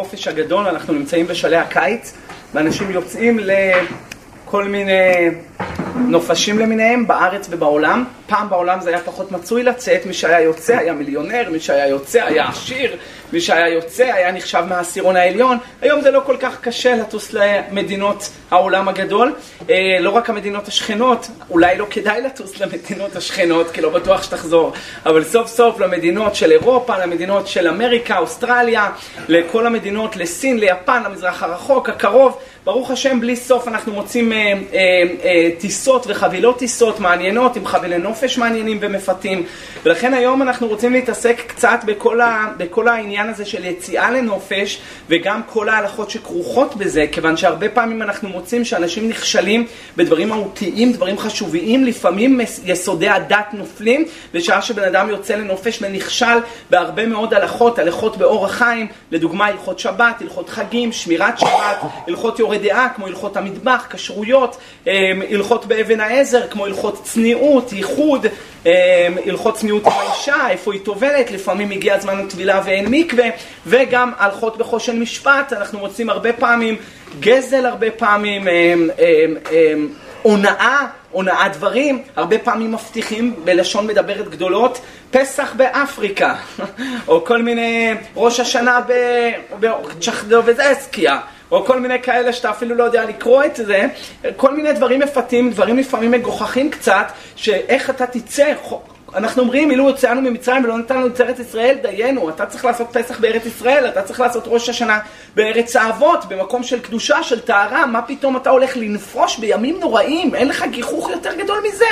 בחופש הגדול, אנחנו נמצאים בשלהי הקיץ ואנשים יוצאים לכל מיני נופשים למיניהם בארץ ובעולם. פעם בעולם זה היה פחות מצוי לצאת, מי שהיה יוצא היה מיליונר, מי שהיה יוצא היה עשיר, מי שהיה יוצא היה נחשב מהעשירון העליון. היום זה לא כל כך קשה לטוס למדינות העולם הגדול. אה, לא רק המדינות השכנות, אולי לא כדאי לטוס למדינות השכנות, כי לא בטוח שתחזור, אבל סוף סוף למדינות של אירופה, למדינות של אמריקה, אוסטרליה, לכל המדינות, לסין, ליפן, למזרח הרחוק, הקרוב. ברוך השם, בלי סוף אנחנו מוצאים אה, אה, אה, טיסות וחבילות טיסות מעניינות עם חבילי נופש מעניינים ומפתים. ולכן היום אנחנו רוצים להתעסק קצת בכל, ה, בכל העניין הזה של יציאה לנופש וגם כל ההלכות שכרוכות בזה כיוון שהרבה פעמים אנחנו מוצאים שאנשים נכשלים בדברים מהותיים, דברים חשוביים לפעמים יסודי הדת נופלים בשעה שבן אדם יוצא לנופש ונכשל בהרבה מאוד הלכות, הלכות באורח חיים לדוגמה הלכות שבת, הלכות חגים, שמירת שבת, הלכות יורד דעה כמו הלכות המטבח, כשרויות, אמ, הלכות באבן העזר כמו הלכות צניעות, ייחוד, אמ, הלכות צניעות עם האישה, איפה היא טובלת, לפעמים הגיע הזמן לטבילה ואין מקווה, וגם הלכות בחושן משפט, אנחנו מוצאים הרבה פעמים גזל, הרבה פעמים אמ, הונאה, הונאת דברים, הרבה פעמים מבטיחים בלשון מדברת גדולות, פסח באפריקה, או כל מיני ראש השנה בצ'חדו וזסקיה. או כל מיני כאלה שאתה אפילו לא יודע לקרוא את זה, כל מיני דברים מפתים, דברים לפעמים מגוחכים קצת, שאיך אתה תצא, אנחנו אומרים, אילו הוצאנו ממצרים ולא נתנו את ארץ ישראל, דיינו, אתה צריך לעשות פסח בארץ ישראל, אתה צריך לעשות ראש השנה בארץ האבות, במקום של קדושה, של טהרה, מה פתאום אתה הולך לנפוש בימים נוראים, אין לך גיחוך יותר גדול מזה.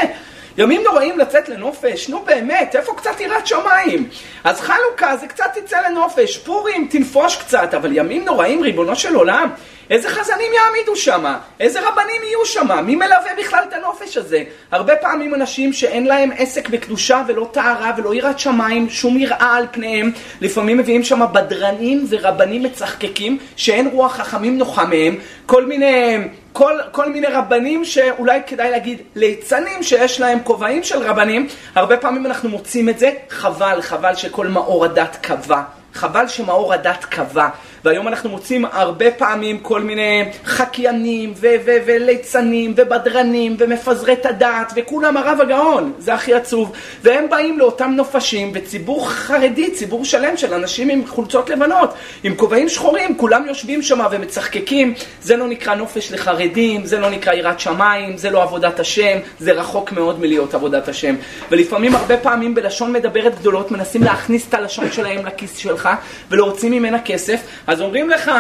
ימים נוראים לצאת לנופש, נו באמת, איפה קצת יראת שמיים? אז חנוכה זה קצת תצא לנופש, פורים תנפוש קצת, אבל ימים נוראים, ריבונו של עולם, איזה חזנים יעמידו שם? איזה רבנים יהיו שם? מי מלווה בכלל את הנופש הזה? הרבה פעמים אנשים שאין להם עסק בקדושה ולא טהרה ולא יראת שמיים, שום יראה על פניהם, לפעמים מביאים שם בדרנים ורבנים מצחקקים שאין רוח חכמים נוחה מהם, כל מיני... כל, כל מיני רבנים שאולי כדאי להגיד ליצנים שיש להם כובעים של רבנים, הרבה פעמים אנחנו מוצאים את זה, חבל, חבל שכל מאור הדת קבע. חבל שמאור הדת קבע. והיום אנחנו מוצאים הרבה פעמים כל מיני חקיינים ו- ו- וליצנים ובדרנים ומפזרי את הדעת וכולם הרב הגאון, זה הכי עצוב. והם באים לאותם נופשים וציבור חרדי, ציבור שלם של אנשים עם חולצות לבנות, עם כובעים שחורים, כולם יושבים שם ומצחקקים. זה לא נקרא נופש לחרדים, זה לא נקרא יראת שמיים, זה לא עבודת השם, זה רחוק מאוד מלהיות עבודת השם. ולפעמים הרבה פעמים בלשון מדברת גדולות מנסים להכניס את הלשון שלהם לכיס שלך ולהוציא ממנה כסף. אז אומרים לך,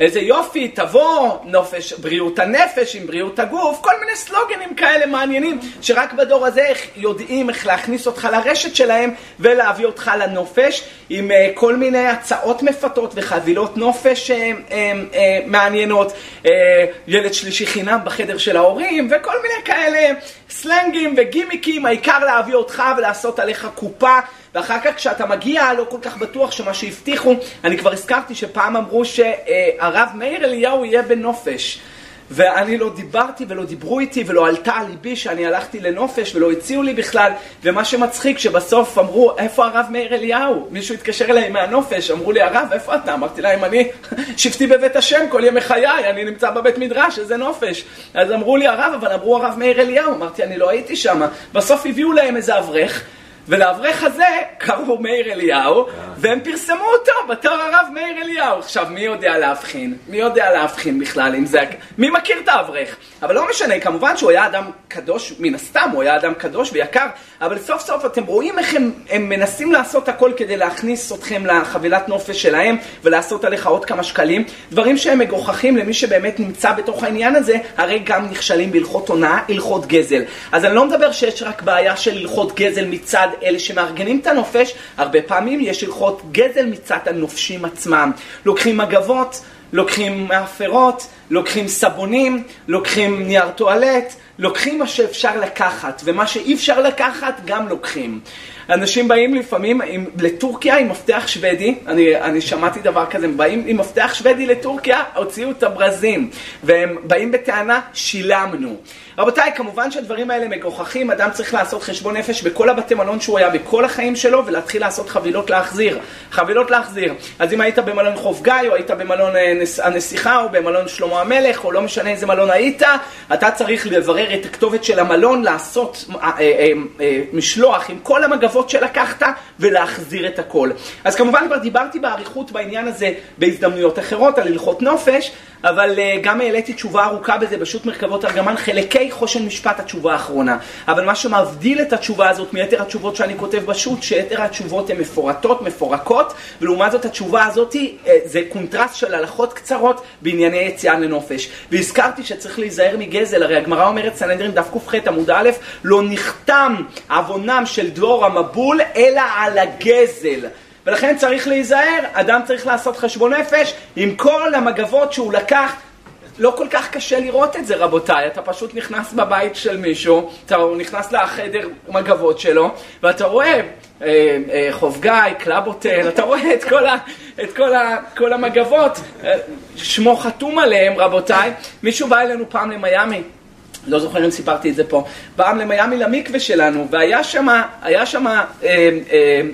איזה יופי, תבוא, נופש, בריאות הנפש עם בריאות הגוף, כל מיני סלוגנים כאלה מעניינים, שרק בדור הזה יודעים איך להכניס אותך לרשת שלהם ולהביא אותך לנופש, עם uh, כל מיני הצעות מפתות וחבילות נופש uh, uh, uh, מעניינות, uh, ילד שלישי חינם בחדר של ההורים, וכל מיני כאלה סלנגים וגימיקים, העיקר להביא אותך ולעשות עליך קופה. ואחר כך כשאתה מגיע לא כל כך בטוח שמה שהבטיחו, אני כבר הזכרתי שפעם אמרו שהרב מאיר אליהו יהיה בנופש. ואני לא דיברתי ולא דיברו איתי ולא עלתה על ליבי שאני הלכתי לנופש ולא הציעו לי בכלל ומה שמצחיק שבסוף אמרו איפה הרב מאיר אליהו? מישהו התקשר אליי מהנופש, אמרו לי הרב איפה אתה? אמרתי להם אני שבתי בבית השם כל ימי חיי, אני נמצא בבית מדרש, איזה נופש אז אמרו לי הרב אבל אמרו הרב מאיר אליהו, אמרתי אני לא הייתי שם בסוף הביאו להם איזה אברך ולאברך הזה קראו מאיר אליהו, והם פרסמו אותו בתור הרב מאיר אליהו. עכשיו, מי יודע להבחין? מי יודע להבחין בכלל אם זה... מי מכיר את האברך? אבל לא משנה, כמובן שהוא היה אדם קדוש, מן הסתם הוא היה אדם קדוש ויקר, אבל סוף סוף אתם רואים איך הם, הם מנסים לעשות הכל כדי להכניס אתכם לחבילת נופש שלהם ולעשות עליך עוד כמה שקלים. דברים שהם מגוחכים למי שבאמת נמצא בתוך העניין הזה, הרי גם נכשלים בהלכות הונאה, הלכות גזל. אז אני לא מדבר שיש רק בעיה של הלכות גזל מצד אלה שמארגנים את הנופש, הרבה פעמים יש הלכות גזל מצד הנופשים עצמם. לוקחים מגבות, לוקחים מאפרות, לוקחים סבונים, לוקחים נייר טואלט, לוקחים מה שאפשר לקחת, ומה שאי אפשר לקחת גם לוקחים. אנשים באים לפעמים עם, לטורקיה עם מפתח שוודי, אני, אני שמעתי דבר כזה, הם באים עם מפתח שוודי לטורקיה, הוציאו את הברזים, והם באים בטענה, שילמנו. רבותיי, כמובן שהדברים האלה מגוחכים, אדם צריך לעשות חשבון נפש בכל הבתי מלון שהוא היה בכל החיים שלו, ולהתחיל לעשות חבילות להחזיר. חבילות להחזיר. אז אם היית במלון חוף גיא, או היית במלון אה, הנסיכה, או במלון שלמה המלך, או לא משנה איזה מלון היית, אתה צריך לברר את הכתובת של המלון, לעשות אה, אה, אה, משלוח עם כל המגבות שלקחת, ולהחזיר את הכל. אז כמובן כבר דיברתי באריכות בעניין הזה בהזדמנויות אחרות, על הלכות נופש, אבל uh, גם העליתי תשובה ארוכה בזה בשו"ת מרכבות ארגמן, חלקי חושן משפט התשובה האחרונה. אבל מה שמבדיל את התשובה הזאת מיתר התשובות שאני כותב בשו"ת, שיתר התשובות הן מפורטות, מפורקות, ולעומת זאת התשובה הזאת uh, זה קונטרס של הלכות קצרות בענייני יציאה לנופש. והזכרתי שצריך להיזהר מגזל, הרי הגמרא אומרת סנהדרין דף ק"ח עמוד א', לא נחתם עוונם של דור המבול, אלא על הגזל. ולכן צריך להיזהר, אדם צריך לעשות חשבון נפש עם כל המגבות שהוא לקח. לא כל כך קשה לראות את זה רבותיי, אתה פשוט נכנס בבית של מישהו, אתה נכנס לחדר מגבות שלו, ואתה רואה אה, אה, חוף גיא, Club Hotel, אתה רואה את כל, ה, את כל, ה, כל המגבות, אה, שמו חתום עליהם רבותיי. מישהו בא אלינו פעם למיאמי, לא זוכר אם סיפרתי את זה פה, פעם למיאמי למקווה שלנו, והיה שם, אה, אה,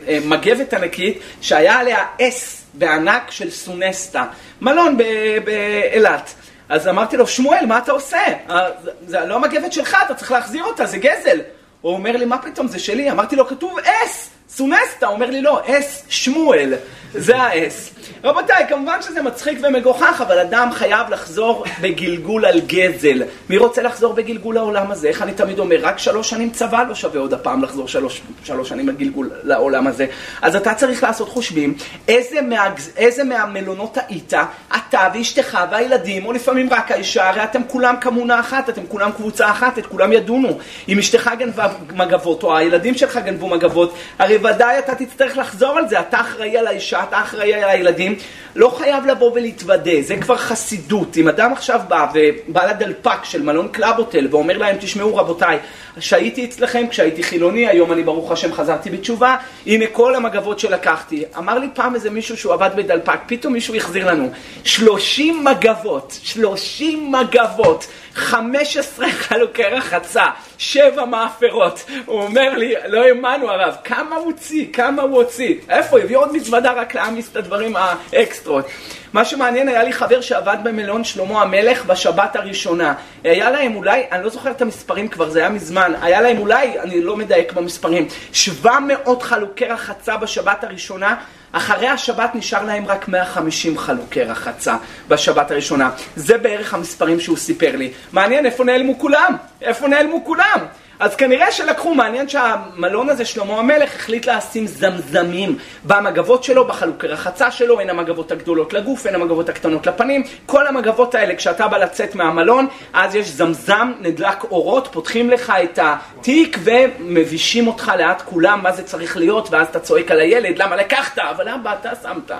אה, מגבת ענקית שהיה עליה אס בענק של סונסטה, מלון באילת. אז אמרתי לו, שמואל, מה אתה עושה? אה, זה לא המגבת שלך, אתה צריך להחזיר אותה, זה גזל. הוא אומר לי, מה פתאום, זה שלי. אמרתי לו, כתוב אס, סונסטה. הוא אומר לי, לא, אס שמואל, זה האס. רבותיי, כמובן שזה מצחיק ומגוחך, אבל אדם חייב לחזור בגלגול על גזל. מי רוצה לחזור בגלגול לעולם הזה? איך אני תמיד אומר, רק שלוש שנים צבא לא שווה עוד הפעם לחזור שלוש, שלוש שנים בגלגול לעולם הזה. אז אתה צריך לעשות חושבים, איזה, מה, איזה מהמלונות היית, אתה ואשתך והילדים, או לפעמים רק האישה, הרי אתם כולם כמונה אחת, אתם כולם קבוצה אחת, את כולם ידונו. אם אשתך גנבה מגבות, או הילדים שלך גנבו מגבות, הרי ודאי אתה תצטרך לחזור על זה, אתה אחראי על האישה, אתה אחראי על הילדים. לא חייב לבוא ולהתוודה, זה כבר חסידות. אם אדם עכשיו בא ובא לדלפק של מלון קלאבוטל ואומר להם, תשמעו רבותיי, שהייתי אצלכם כשהייתי חילוני, היום אני ברוך השם חזרתי בתשובה, הנה כל המגבות שלקחתי. אמר לי פעם איזה מישהו שהוא עבד בדלפק, פתאום מישהו החזיר לנו 30 מגבות, 30 מגבות. 15 חלוקי רחצה, שבע מאפרות. הוא אומר לי, לא האמנו הרב, כמה הוא הוציא, כמה הוא הוציא. איפה, הביא עוד מזוודה רק להעמיס את הדברים האקסטרות. מה שמעניין, היה לי חבר שעבד במלון שלמה המלך בשבת הראשונה. היה להם אולי, אני לא זוכר את המספרים כבר, זה היה מזמן, היה להם אולי, אני לא מדייק במספרים, 700 חלוקי רחצה בשבת הראשונה. אחרי השבת נשאר להם רק 150 חלוקי רחצה בשבת הראשונה. זה בערך המספרים שהוא סיפר לי. מעניין איפה נעלמו כולם? איפה נעלמו כולם? אז כנראה שלקחו, מעניין שהמלון הזה, שלמה המלך, החליט לשים זמזמים במגבות שלו, בחלוקי רחצה שלו, הן המגבות הגדולות לגוף, הן המגבות הקטנות לפנים. כל המגבות האלה, כשאתה בא לצאת מהמלון, אז יש זמזם, נדלק אורות, פותחים לך את התיק ומבישים אותך לאט כולם, מה זה צריך להיות, ואז אתה צועק על הילד, למה לקחת? אבל אבא, אתה שמת.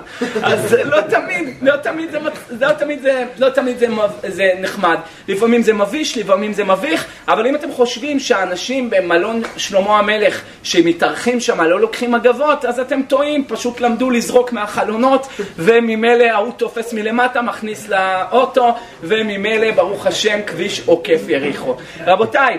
אז לא תמיד, לא תמיד זה, לא תמיד זה, לא תמיד זה, זה נחמד. לפעמים זה מביש, לפעמים זה מביך, אבל אם אתם חושבים שה... אנשים במלון שלמה המלך שמתארחים שם לא לוקחים מגבות, אז אתם טועים, פשוט למדו לזרוק מהחלונות וממילא ההוא תופס מלמטה, מכניס לאוטו וממילא ברוך השם כביש עוקף יריחו. רבותיי,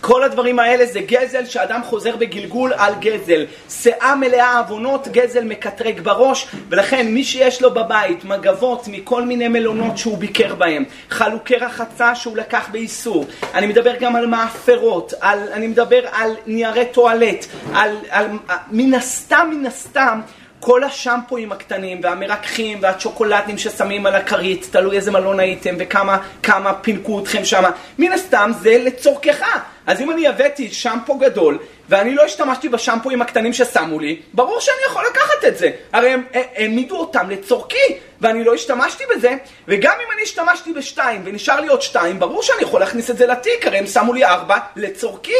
כל הדברים האלה זה גזל שאדם חוזר בגלגול על גזל. שאה מלאה עוונות, גזל מקטרג בראש, ולכן מי שיש לו בבית מגבות מכל מיני מלונות שהוא ביקר בהם, חלוקי רחצה שהוא לקח באיסור, אני מדבר גם על מאפרות, על, אני מדבר על ניירי טואלט, על, על, מן הסתם, מן הסתם, כל השמפואים הקטנים והמרככים והצ'וקולדים ששמים על הכרית, תלוי איזה מלון הייתם וכמה פינקו אתכם שם, מן הסתם זה לצורכך. אז אם אני הבאתי שמפו גדול ואני לא השתמשתי בשמפואים הקטנים ששמו לי, ברור שאני יכול לקחת את זה. הרי הם העמידו אותם לצורכי ואני לא השתמשתי בזה, וגם אם אני השתמשתי בשתיים ונשאר לי עוד שתיים, ברור שאני יכול להכניס את זה לתיק, הרי הם שמו לי ארבע לצורכי.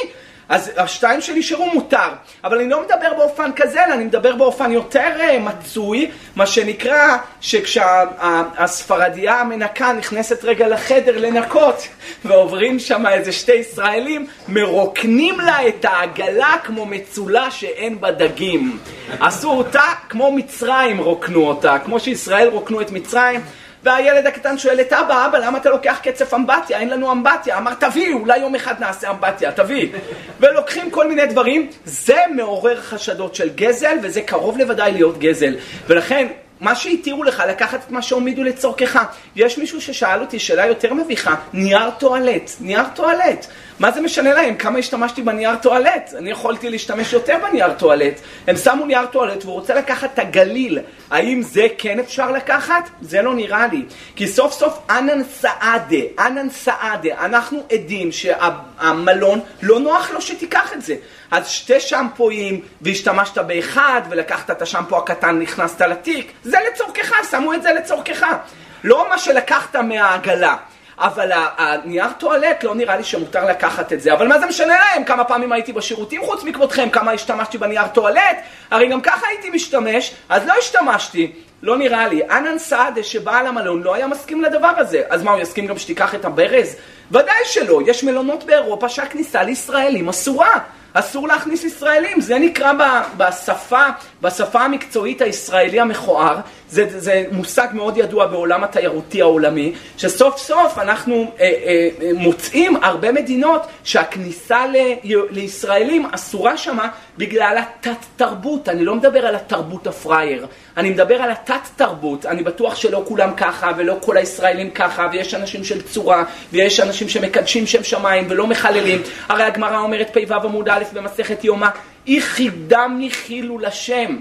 אז השתיים שנשארו מותר. אבל אני לא מדבר באופן כזה, אלא אני מדבר באופן יותר uh, מצוי, מה שנקרא שכשהספרדיה המנקה נכנסת רגע לחדר לנקות, ועוברים שם איזה שתי ישראלים, מרוקנים לה את העגלה כמו מצולה שאין בה דגים. עשו אותה כמו מצרים רוקנו אותה, כמו שישראל רוקנו את מצרים. והילד הקטן שואל את אבא, אבא, למה אתה לוקח קצף אמבטיה? אין לנו אמבטיה. אמר, תביא, אולי יום אחד נעשה אמבטיה, תביא. ולוקחים כל מיני דברים, זה מעורר חשדות של גזל, וזה קרוב לוודאי להיות גזל. ולכן, מה שהתירו לך, לקחת את מה שהעמידו לצורכך. יש מישהו ששאל אותי שאלה יותר מביכה, נייר טואלט, נייר טואלט. מה זה משנה להם? כמה השתמשתי בנייר טואלט? אני יכולתי להשתמש יותר בנייר טואלט. הם שמו נייר טואלט והוא רוצה לקחת את הגליל. האם זה כן אפשר לקחת? זה לא נראה לי. כי סוף סוף אנן סעדה, אנן סעדה, אנחנו עדים שהמלון לא נוח לו שתיקח את זה. אז שתי שמפואים והשתמשת באחד ולקחת את השמפו הקטן, נכנסת לתיק, זה לצורכך, שמו את זה לצורכך. לא מה שלקחת מהעגלה. אבל הנייר טואלט לא נראה לי שמותר לקחת את זה. אבל מה זה משנה להם? כמה פעמים הייתי בשירותים חוץ מכבודכם? כמה השתמשתי בנייר טואלט? הרי גם ככה הייתי משתמש, אז לא השתמשתי. לא נראה לי. אנן סעדה שבעל המלון לא היה מסכים לדבר הזה. אז מה, הוא יסכים גם שתיקח את הברז? ודאי שלא. יש מלונות באירופה שהכניסה לישראלים אסורה. אסור להכניס ישראלים, זה נקרא בשפה, בשפה המקצועית הישראלי המכוער, זה, זה מושג מאוד ידוע בעולם התיירותי העולמי, שסוף סוף אנחנו אה, אה, מוצאים הרבה מדינות שהכניסה ל, לישראלים אסורה שמה בגלל התת-תרבות, אני לא מדבר על התרבות הפראייר, אני מדבר על התת-תרבות, אני בטוח שלא כולם ככה ולא כל הישראלים ככה ויש אנשים של צורה ויש אנשים שמקדשים שם שמיים ולא מחללים, הרי הגמרא אומרת פ"ו עמוד א' במסכת יומא, אי חידם חילול השם.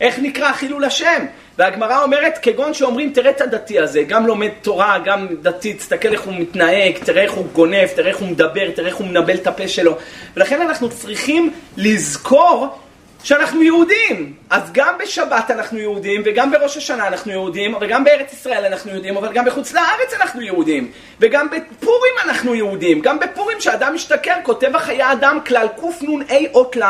איך נקרא חילול השם? והגמרא אומרת, כגון שאומרים, תראה את הדתי הזה, גם לומד תורה, גם דתי, תסתכל איך הוא מתנהג, תראה איך הוא גונב, תראה איך הוא מדבר, תראה איך הוא מנבל את הפה שלו. ולכן אנחנו צריכים לזכור שאנחנו יהודים. אז גם בשבת אנחנו יהודים, וגם בראש השנה אנחנו יהודים, וגם בארץ ישראל אנחנו יהודים, אבל גם בחוץ לארץ אנחנו יהודים. וגם בפורים אנחנו יהודים. גם בפורים שאדם משתכר, כותב החיי אדם כלל קנ"ה אות ל',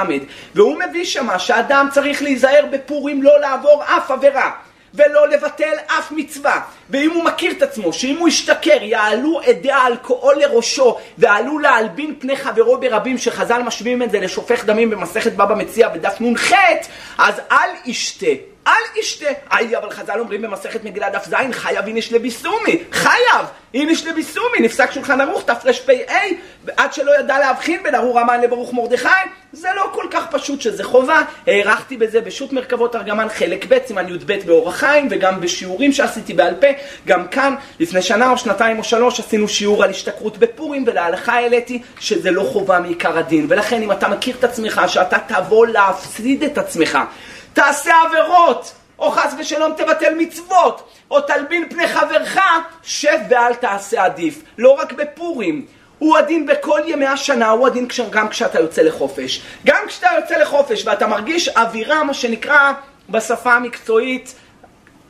והוא מביא שמה שאדם צריך להיזהר בפורים לא לעבור אף עבירה. ולא לבטל אף מצווה. ואם הוא מכיר את עצמו, שאם הוא ישתכר, יעלו עדי האלכוהול לראשו, ועלו להלבין פני חברו ברבים, שחז"ל משווים את זה לשופך דמים במסכת בבא מציע בדף נ"ח, אז אל ישתה. אל ישתה. איי, אבל חז"ל אומרים במסכת מגילה דף ז', חייב איניש לביסומי. חייב איניש לביסומי. נפסק שולחן ערוך, תרפ"א, עד שלא ידע להבחין בין ארור המן לברוך מרדכי. זה לא כל כך פשוט שזה חובה. הערכתי בזה בשו"ת מרכבות ארגמן חלק ב', סימן י"ב באורח חיים, וגם בשיעורים שעשיתי בעל פה. גם כאן, לפני שנה או שנתיים או שלוש, עשינו שיעור על השתכרות בפורים, ולהלכה העליתי שזה לא חובה מעיקר הדין. ולכן, אם אתה מכיר את עצמך, שאתה תבוא להפסיד את עצמך, תעשה עבירות, או חס ושלום תבטל מצוות, או תלבין פני חברך, שב ואל תעשה עדיף. לא רק בפורים. הוא הדין בכל ימי השנה, הוא הדין גם כשאתה יוצא לחופש. גם כשאתה יוצא לחופש ואתה מרגיש אווירה, מה שנקרא בשפה המקצועית,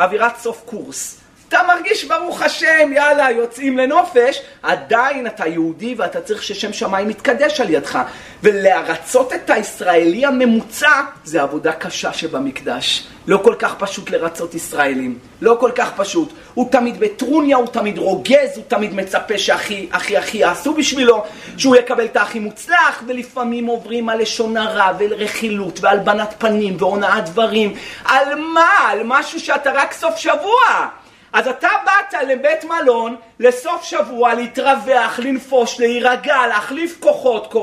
אווירת סוף קורס. אתה מרגיש ברוך השם, יאללה, יוצאים לנופש, עדיין אתה יהודי ואתה צריך ששם שמיים יתקדש על ידך. ולהרצות את הישראלי הממוצע זה עבודה קשה שבמקדש. לא כל כך פשוט לרצות ישראלים. לא כל כך פשוט. הוא תמיד בטרוניה, הוא תמיד רוגז, הוא תמיד מצפה שהכי הכי הכי יעשו בשבילו, שהוא יקבל את הכי מוצלח, ולפעמים עוברים על לשון הרע ולרכילות והלבנת פנים והונאת דברים. על מה? על משהו שאתה רק סוף שבוע. אז אתה באת לבית מלון לסוף שבוע להתרווח, לנפוש, להירגע, להחליף כוחות,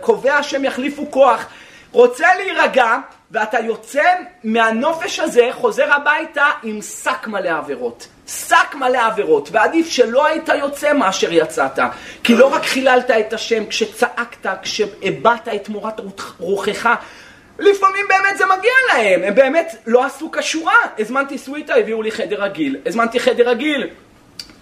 קובע שהם יחליפו כוח, רוצה להירגע, ואתה יוצא מהנופש הזה, חוזר הביתה עם שק מלא עבירות. שק מלא עבירות, ועדיף שלא היית יוצא מאשר יצאת. כי לא רק חיללת את השם כשצעקת, כשהבעת את מורת רוחך, לפעמים באמת זה מגיע להם, הם באמת לא עשו כשורה. הזמנתי סוויטה, הביאו לי חדר רגיל. הזמנתי חדר רגיל,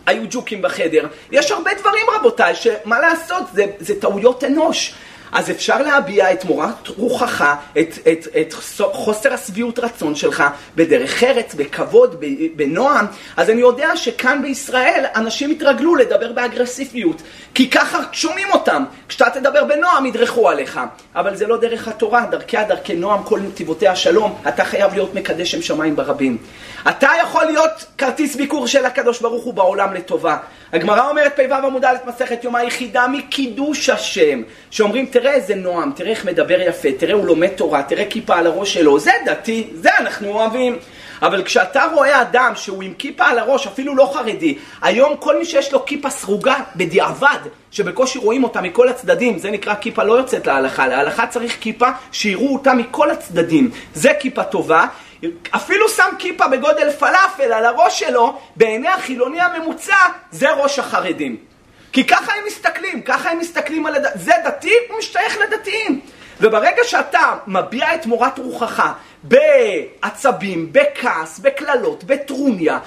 היו ג'וקים בחדר. יש הרבה דברים רבותיי, שמה לעשות, זה, זה טעויות אנוש. אז אפשר להביע את מורת רוחך, את, את, את חוסר השביעות רצון שלך בדרך ארץ, בכבוד, בנועם. אז אני יודע שכאן בישראל אנשים התרגלו לדבר באגרסיביות, כי ככה שומעים אותם. כשאתה תדבר בנועם ידרכו עליך. אבל זה לא דרך התורה, דרכיה דרכי נועם, כל נתיבותיה שלום. אתה חייב להיות מקדש שם שמיים ברבים. אתה יכול להיות כרטיס ביקור של הקדוש ברוך הוא בעולם לטובה. הגמרא אומרת פ"ו עמוד א' מסכת יום היחידה מקידוש השם. שאומרים תראה איזה נועם, תראה איך מדבר יפה, תראה הוא לומד תורה, תראה כיפה על הראש שלו, זה דתי, זה אנחנו אוהבים. אבל כשאתה רואה אדם שהוא עם כיפה על הראש, אפילו לא חרדי, היום כל מי שיש לו כיפה סרוגה בדיעבד, שבקושי רואים אותה מכל הצדדים, זה נקרא כיפה לא יוצאת להלכה, להלכה צריך כיפה שיראו אותה מכל הצדדים, זה כיפה טובה. אפילו שם כיפה בגודל פלאפל על הראש שלו, בעיני החילוני הממוצע, זה ראש החרדים. כי ככה הם מסתכלים, ככה הם מסתכלים על הד... זה דתי, הוא משתייך לדתיים. וברגע שאתה מביע את מורת רוחך בעצבים, בכעס, בקללות, בטרוניה,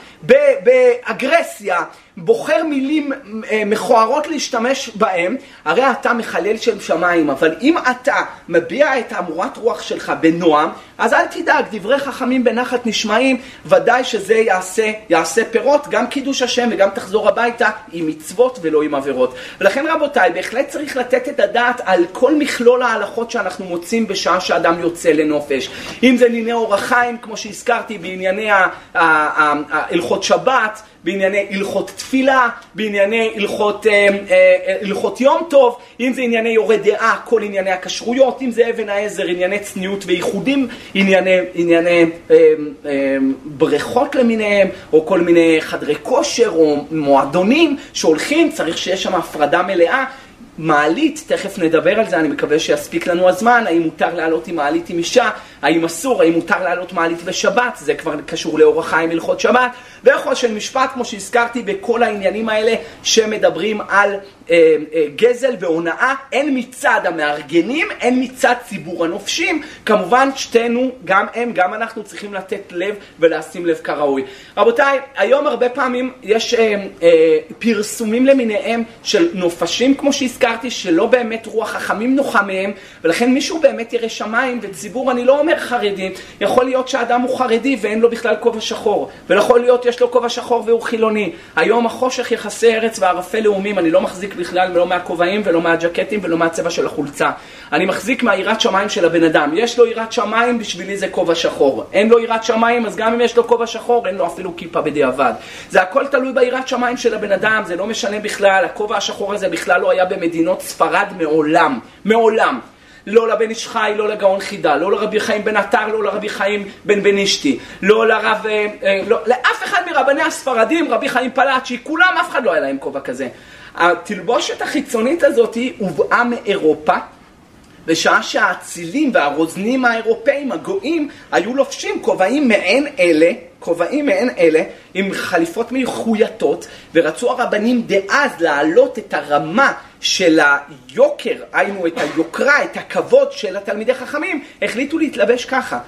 באגרסיה, בוחר מילים אה, מכוערות להשתמש בהם, הרי אתה מחלל שם שמיים. אבל אם אתה מביע את המורת רוח שלך בנועם, אז אל תדאג, דברי חכמים בנחת נשמעים, ודאי שזה יעשה, יעשה פירות, גם קידוש השם וגם תחזור הביתה עם מצוות ולא עם עבירות. ולכן רבותיי, בהחלט צריך לתת את הדעת על כל מכלול ההלכות שאנחנו מוצאים בשעה שאדם יוצא לנופש. אם זה לענייני אורח חיים, כמו שהזכרתי, בענייני הלכות שבת, בענייני הלכות תפילה, בענייני הלכות, אה, אה, הלכות יום טוב, אם זה ענייני יורה דעה, כל ענייני הכשרויות, אם זה אבן העזר, ענייני צניעות וייחודים, ענייני, ענייני אה, אה, בריכות למיניהם, או כל מיני חדרי כושר או מועדונים שהולכים, צריך שיש שם הפרדה מלאה. מעלית, תכף נדבר על זה, אני מקווה שיספיק לנו הזמן, האם מותר לעלות עם מעלית עם אישה, האם אסור, האם מותר לעלות מעלית בשבת, זה כבר קשור לאורח חיים הלכות שבת, ואיכו של משפט, כמו שהזכרתי, בכל העניינים האלה שמדברים על גזל והונאה, הן מצד המארגנים, הן מצד ציבור הנופשים, כמובן שתינו, גם הם, גם אנחנו צריכים לתת לב ולשים לב כראוי. רבותיי, היום הרבה פעמים יש אה, אה, פרסומים למיניהם של נופשים, כמו שהזכרתי, שלא באמת רוח חכמים נוחה מהם, ולכן מישהו באמת ירא שמיים, וציבור, אני לא אומר חרדי, יכול להיות שאדם הוא חרדי ואין לו בכלל כובע שחור, ויכול להיות יש לו כובע שחור והוא חילוני. היום החושך יחסי ארץ וערפי לאומים, אני לא מחזיק בכלל לא מהכובעים ולא מהג'קטים ולא מהצבע של החולצה. אני מחזיק מהיראת שמיים של הבן אדם. יש לו יראת שמיים, בשבילי זה כובע שחור. אין לו יראת שמיים, אז גם אם יש לו כובע שחור, אין לו אפילו כיפה בדיעבד. זה הכל תלוי ביראת שמיים של הבן אדם, זה לא משנה בכלל, הכובע השחור הזה בכלל לא היה במדינות ספרד מעולם. מעולם. לא לבן איש חי, לא לגאון חידה, לא לרבי חיים בן עטר, לא לרבי חיים בן בנישתי, לא לרב, אה, אה, לא, לאף אחד מרבני הספרדים, רבי חיים פלאצ'י, כולם, אף אחד לא היה להם כובע כזה. התלבושת החיצונית הזאת הובאה מאירופה, בשעה שהאצילים והרוזנים האירופאים, הגויים, היו לובשים כובעים מעין אלה, כובעים מעין אלה, עם חליפות מחויטות, ורצו הרבנים דאז להעלות את הרמה של היוקר, היינו את היוקרה, את הכבוד של התלמידי חכמים, החליטו להתלבש ככה.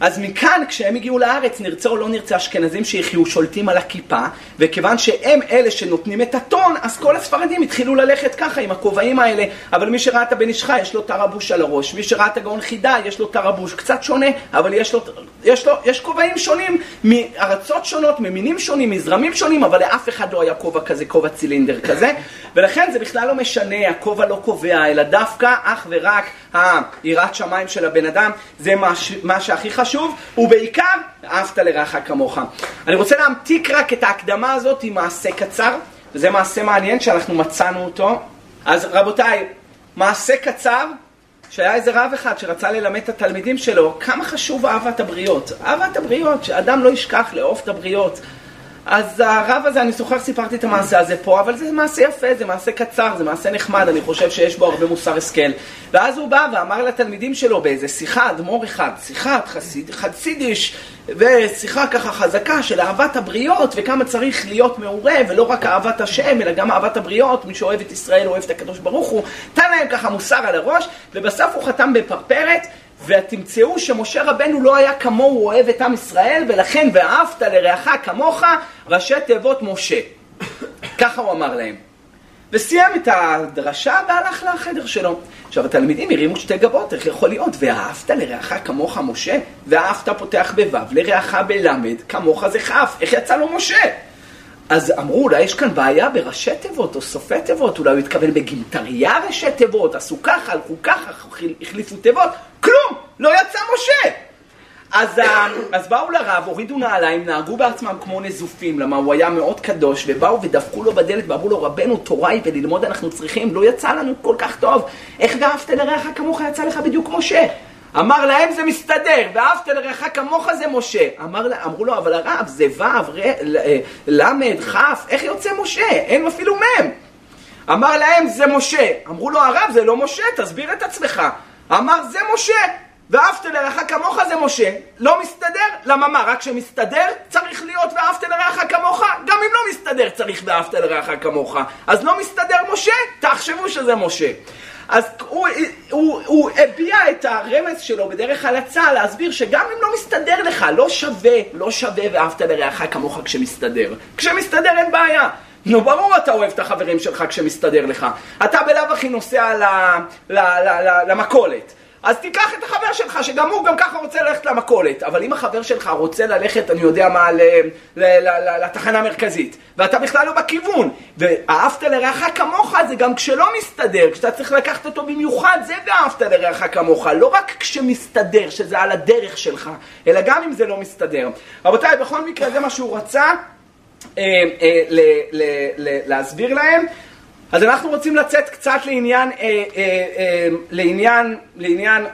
אז מכאן, כשהם הגיעו לארץ, נרצה או לא נרצה, אשכנזים שיחיו שולטים על הכיפה, וכיוון שהם אלה שנותנים את הטון, אז כל הספרדים התחילו ללכת ככה עם הכובעים האלה. אבל מי שראה את הבן איש חי, יש לו תרבוש על הראש. מי שראה את הגאון חידה, יש לו תרבוש קצת שונה, אבל יש לו, יש לו, יש כובעים שונים, מארצות שונות, ממינים שונים, מזרמים שונים, אבל לאף אחד לא היה כובע כזה, כובע צילינדר כזה. ולכן זה בכלל לא משנה, הכובע לא קובע, אלא דווקא אך ורק היראת שמיים של הבן אדם, זה מה, מה שהכי חשוב, ובעיקר, אהבת לרעך כמוך. אני רוצה להמתיק רק את ההקדמה הזאת עם מעשה קצר, וזה מעשה מעניין שאנחנו מצאנו אותו. אז רבותיי, מעשה קצר, שהיה איזה רב אחד שרצה ללמד את התלמידים שלו כמה חשוב אהבת הבריות. אהבת הבריות, שאדם לא ישכח לאהוב את הבריות. אז הרב הזה, אני זוכר, סיפרתי את המעשה הזה פה, אבל זה מעשה יפה, זה מעשה קצר, זה מעשה נחמד, אני חושב שיש בו הרבה מוסר השכל. ואז הוא בא ואמר לתלמידים שלו באיזה שיחה, אדמו"ר אחד, שיחת חסיד, חסידיש, ושיחה ככה חזקה של אהבת הבריות, וכמה צריך להיות מעורה, ולא רק אהבת השם, אלא גם אהבת הבריות, מי שאוהב את ישראל אוהב את הקדוש ברוך הוא, נתן להם ככה מוסר על הראש, ובסוף הוא חתם בפרפרת, ותמצאו שמשה רבנו לא היה כמוהו אוהב את עם ישראל, ולכן ואהבת לרעך כמוך, ראשי תיבות משה. ככה הוא אמר להם. וסיים את הדרשה והלך לחדר שלו. עכשיו התלמידים הרימו שתי גבות, איך יכול להיות? ואהבת לרעך כמוך משה? ואהבת פותח בו' לרעך בלמד, כמוך זה כ', איך יצא לו משה? אז אמרו, אולי יש כאן בעיה בראשי תיבות או סופי תיבות, אולי הוא התכוון בגימטריה ראשי תיבות, עשו ככה, הלכו ככה, החליפו תיבות, כלום, לא יצא משה. אז, אז באו לרב, הורידו נעליים, נהגו בעצמם כמו נזופים, למה הוא היה מאוד קדוש, ובאו ודפקו לו בדלת ואמרו לו, רבנו, תורה היא וללמוד אנחנו צריכים, לא יצא לנו כל כך טוב, איך ואהבת לרעך כמוך יצא לך בדיוק משה? אמר להם זה מסתדר, ואהבת לרעך כמוך זה משה. אמר, אמרו לו, אבל הרב, זה ו', אה, למד, כ', איך יוצא משה? אין אפילו מ'. אמר להם, זה משה. אמרו לו, הרב, זה לא משה, תסביר את עצמך. אמר, זה משה. ואהבת לרעך כמוך זה משה. לא מסתדר? למה מה? רק כשמסתדר צריך להיות ואהבת לרעך כמוך? גם אם לא מסתדר צריך ואהבת לרעך כמוך. אז לא מסתדר משה? תחשבו שזה משה. אז הוא, הוא, הוא הביע את הרמז שלו בדרך הלצה להסביר שגם אם לא מסתדר לך, לא שווה, לא שווה ואהבת לרעך כמוך כשמסתדר. כשמסתדר אין בעיה. נו, ברור אתה אוהב את החברים שלך כשמסתדר לך. אתה בלאו הכי נוסע למכולת. אז תיקח את החבר שלך, שגם הוא גם ככה רוצה ללכת למכולת. אבל אם החבר שלך רוצה ללכת, אני יודע מה, לתחנה המרכזית, ואתה בכלל לא בכיוון, ואהבת לרעך כמוך זה גם כשלא מסתדר, כשאתה צריך לקחת אותו במיוחד, זה ואהבת לרעך כמוך. לא רק כשמסתדר, שזה על הדרך שלך, אלא גם אם זה לא מסתדר. רבותיי, בכל מקרה זה מה שהוא רצה אה, אה, להסביר להם. אז אנחנו רוצים לצאת קצת לעניין, אה, אה, אה, לעניין, לעניין